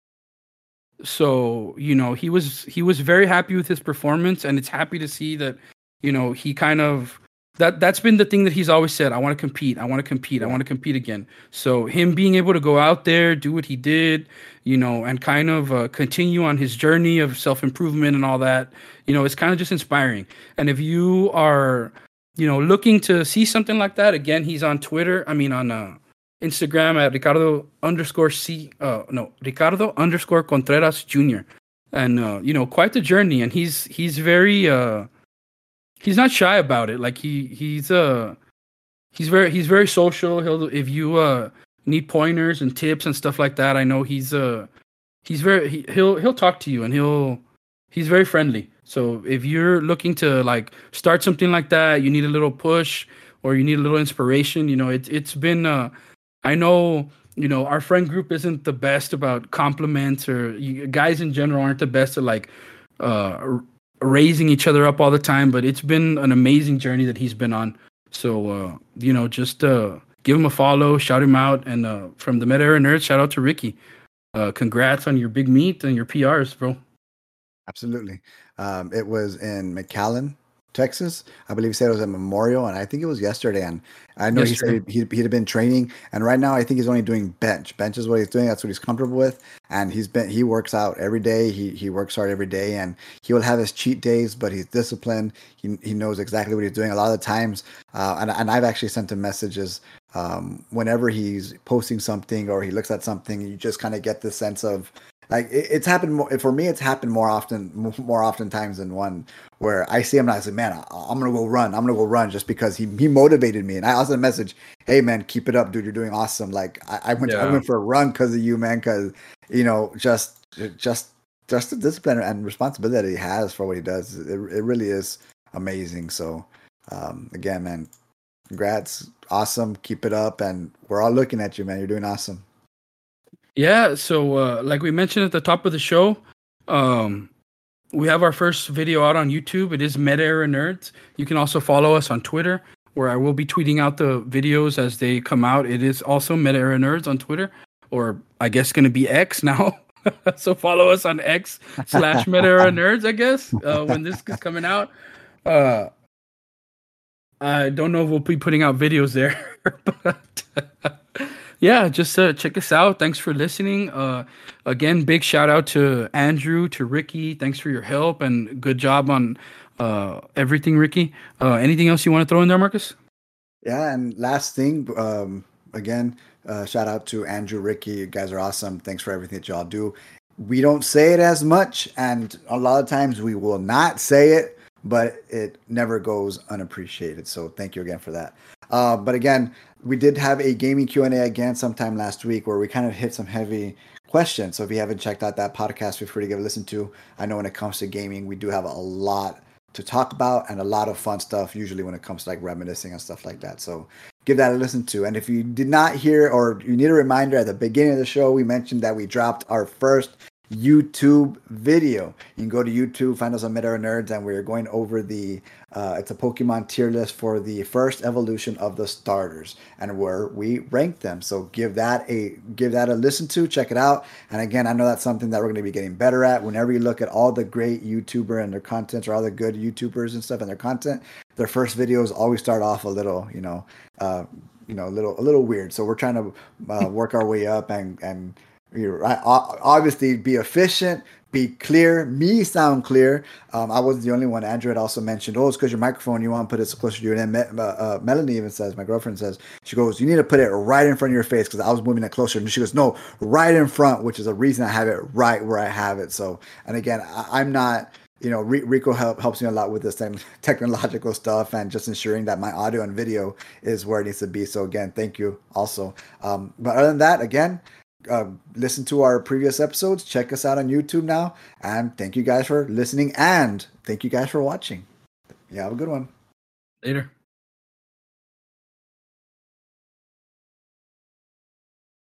S1: so you know he was he was very happy with his performance and it's happy to see that you know he kind of that that's been the thing that he's always said. I want to compete. I want to compete. I want to compete again. So him being able to go out there, do what he did, you know, and kind of uh, continue on his journey of self improvement and all that, you know, it's kind of just inspiring. And if you are, you know, looking to see something like that, again, he's on Twitter. I mean, on uh, Instagram at Ricardo underscore C. Uh, no, Ricardo underscore Contreras Jr. And uh, you know, quite the journey. And he's he's very uh he's not shy about it. Like he he's uh he's very he's very social. He'll if you uh need pointers and tips and stuff like that, I know he's uh he's very he, he'll he'll talk to you and he'll he's very friendly. So if you're looking to like start something like that, you need a little push or you need a little inspiration, you know, it's it's been uh I know you know our friend group isn't the best about compliments or guys in general aren't the best at like uh raising each other up all the time, but it's been an amazing journey that he's been on. So uh, you know, just uh, give him a follow, shout him out, and uh, from the Meta Era Nerds, shout out to Ricky. Uh, congrats on your big meet and your PRs, bro.
S2: Absolutely. Um, it was in McAllen, Texas. I believe he said it was a memorial, and I think it was yesterday. And I know yesterday. he said he'd, he'd been training, and right now I think he's only doing bench. Bench is what he's doing. That's what he's comfortable with, and he's been he works out every day. He he works hard every day, and he will have his cheat days, but he's disciplined. He he knows exactly what he's doing. A lot of the times, uh, and and I've actually sent him messages um, whenever he's posting something or he looks at something. You just kind of get the sense of like it, it's happened more, for me. It's happened more often, more often times than one. Where I see him and I say, "Man, I, am gonna go run. I'm gonna go run," just because he he motivated me. And I also message, "Hey, man, keep it up, dude. You're doing awesome. Like I, I went, yeah. I went for a run because of you, man. Because you know, just just just the discipline and responsibility he has for what he does. It, it really is amazing. So um, again, man, congrats, awesome. Keep it up, and we're all looking at you, man. You're doing awesome.
S1: Yeah, so uh, like we mentioned at the top of the show, um, we have our first video out on YouTube. It is Meta Era Nerds. You can also follow us on Twitter, where I will be tweeting out the videos as they come out. It is also Meta Era Nerds on Twitter, or I guess going to be X now. so follow us on X slash Meta Era Nerds, I guess, uh, when this is coming out. Uh, I don't know if we'll be putting out videos there, but yeah, just uh, check us out. Thanks for listening. Uh, again, big shout out to Andrew, to Ricky. Thanks for your help and good job on uh, everything, Ricky. Uh, anything else you want to throw in there, Marcus?
S2: Yeah, and last thing, um, again, uh, shout out to Andrew, Ricky. You guys are awesome. Thanks for everything that y'all do. We don't say it as much, and a lot of times we will not say it, but it never goes unappreciated. So thank you again for that. Uh, but again, we did have a gaming Q and A again sometime last week where we kind of hit some heavy questions. So if you haven't checked out that podcast, feel free to give a listen to. I know when it comes to gaming, we do have a lot to talk about and a lot of fun stuff. Usually when it comes to like reminiscing and stuff like that. So give that a listen to. And if you did not hear or you need a reminder at the beginning of the show, we mentioned that we dropped our first YouTube video. You can go to YouTube, find us on Meta Nerds, and we're going over the uh, it's a Pokemon tier list for the first evolution of the starters and where we rank them. So give that a give that a listen to, check it out. And again, I know that's something that we're going to be getting better at. Whenever you look at all the great YouTuber and their content, or all the good YouTubers and stuff and their content, their first videos always start off a little, you know, uh, you know, a little a little weird. So we're trying to uh, work our way up and and you're right. Obviously, be efficient, be clear. Me sound clear. Um, I wasn't the only one. Andrew had also mentioned, oh, it's because your microphone. You want to put it so closer to you. And then uh, uh, Melanie even says, my girlfriend says, she goes, you need to put it right in front of your face because I was moving it closer. And she goes, no, right in front, which is a reason I have it right where I have it. So, and again, I, am not. You know, Rico help, helps me a lot with this same technological stuff and just ensuring that my audio and video is where it needs to be. So again, thank you also. Um, but other than that, again, uh, listen to our previous episodes. Check us out on YouTube now. And thank you guys for listening. And thank you guys for watching. Yeah, have a good one.
S1: Later.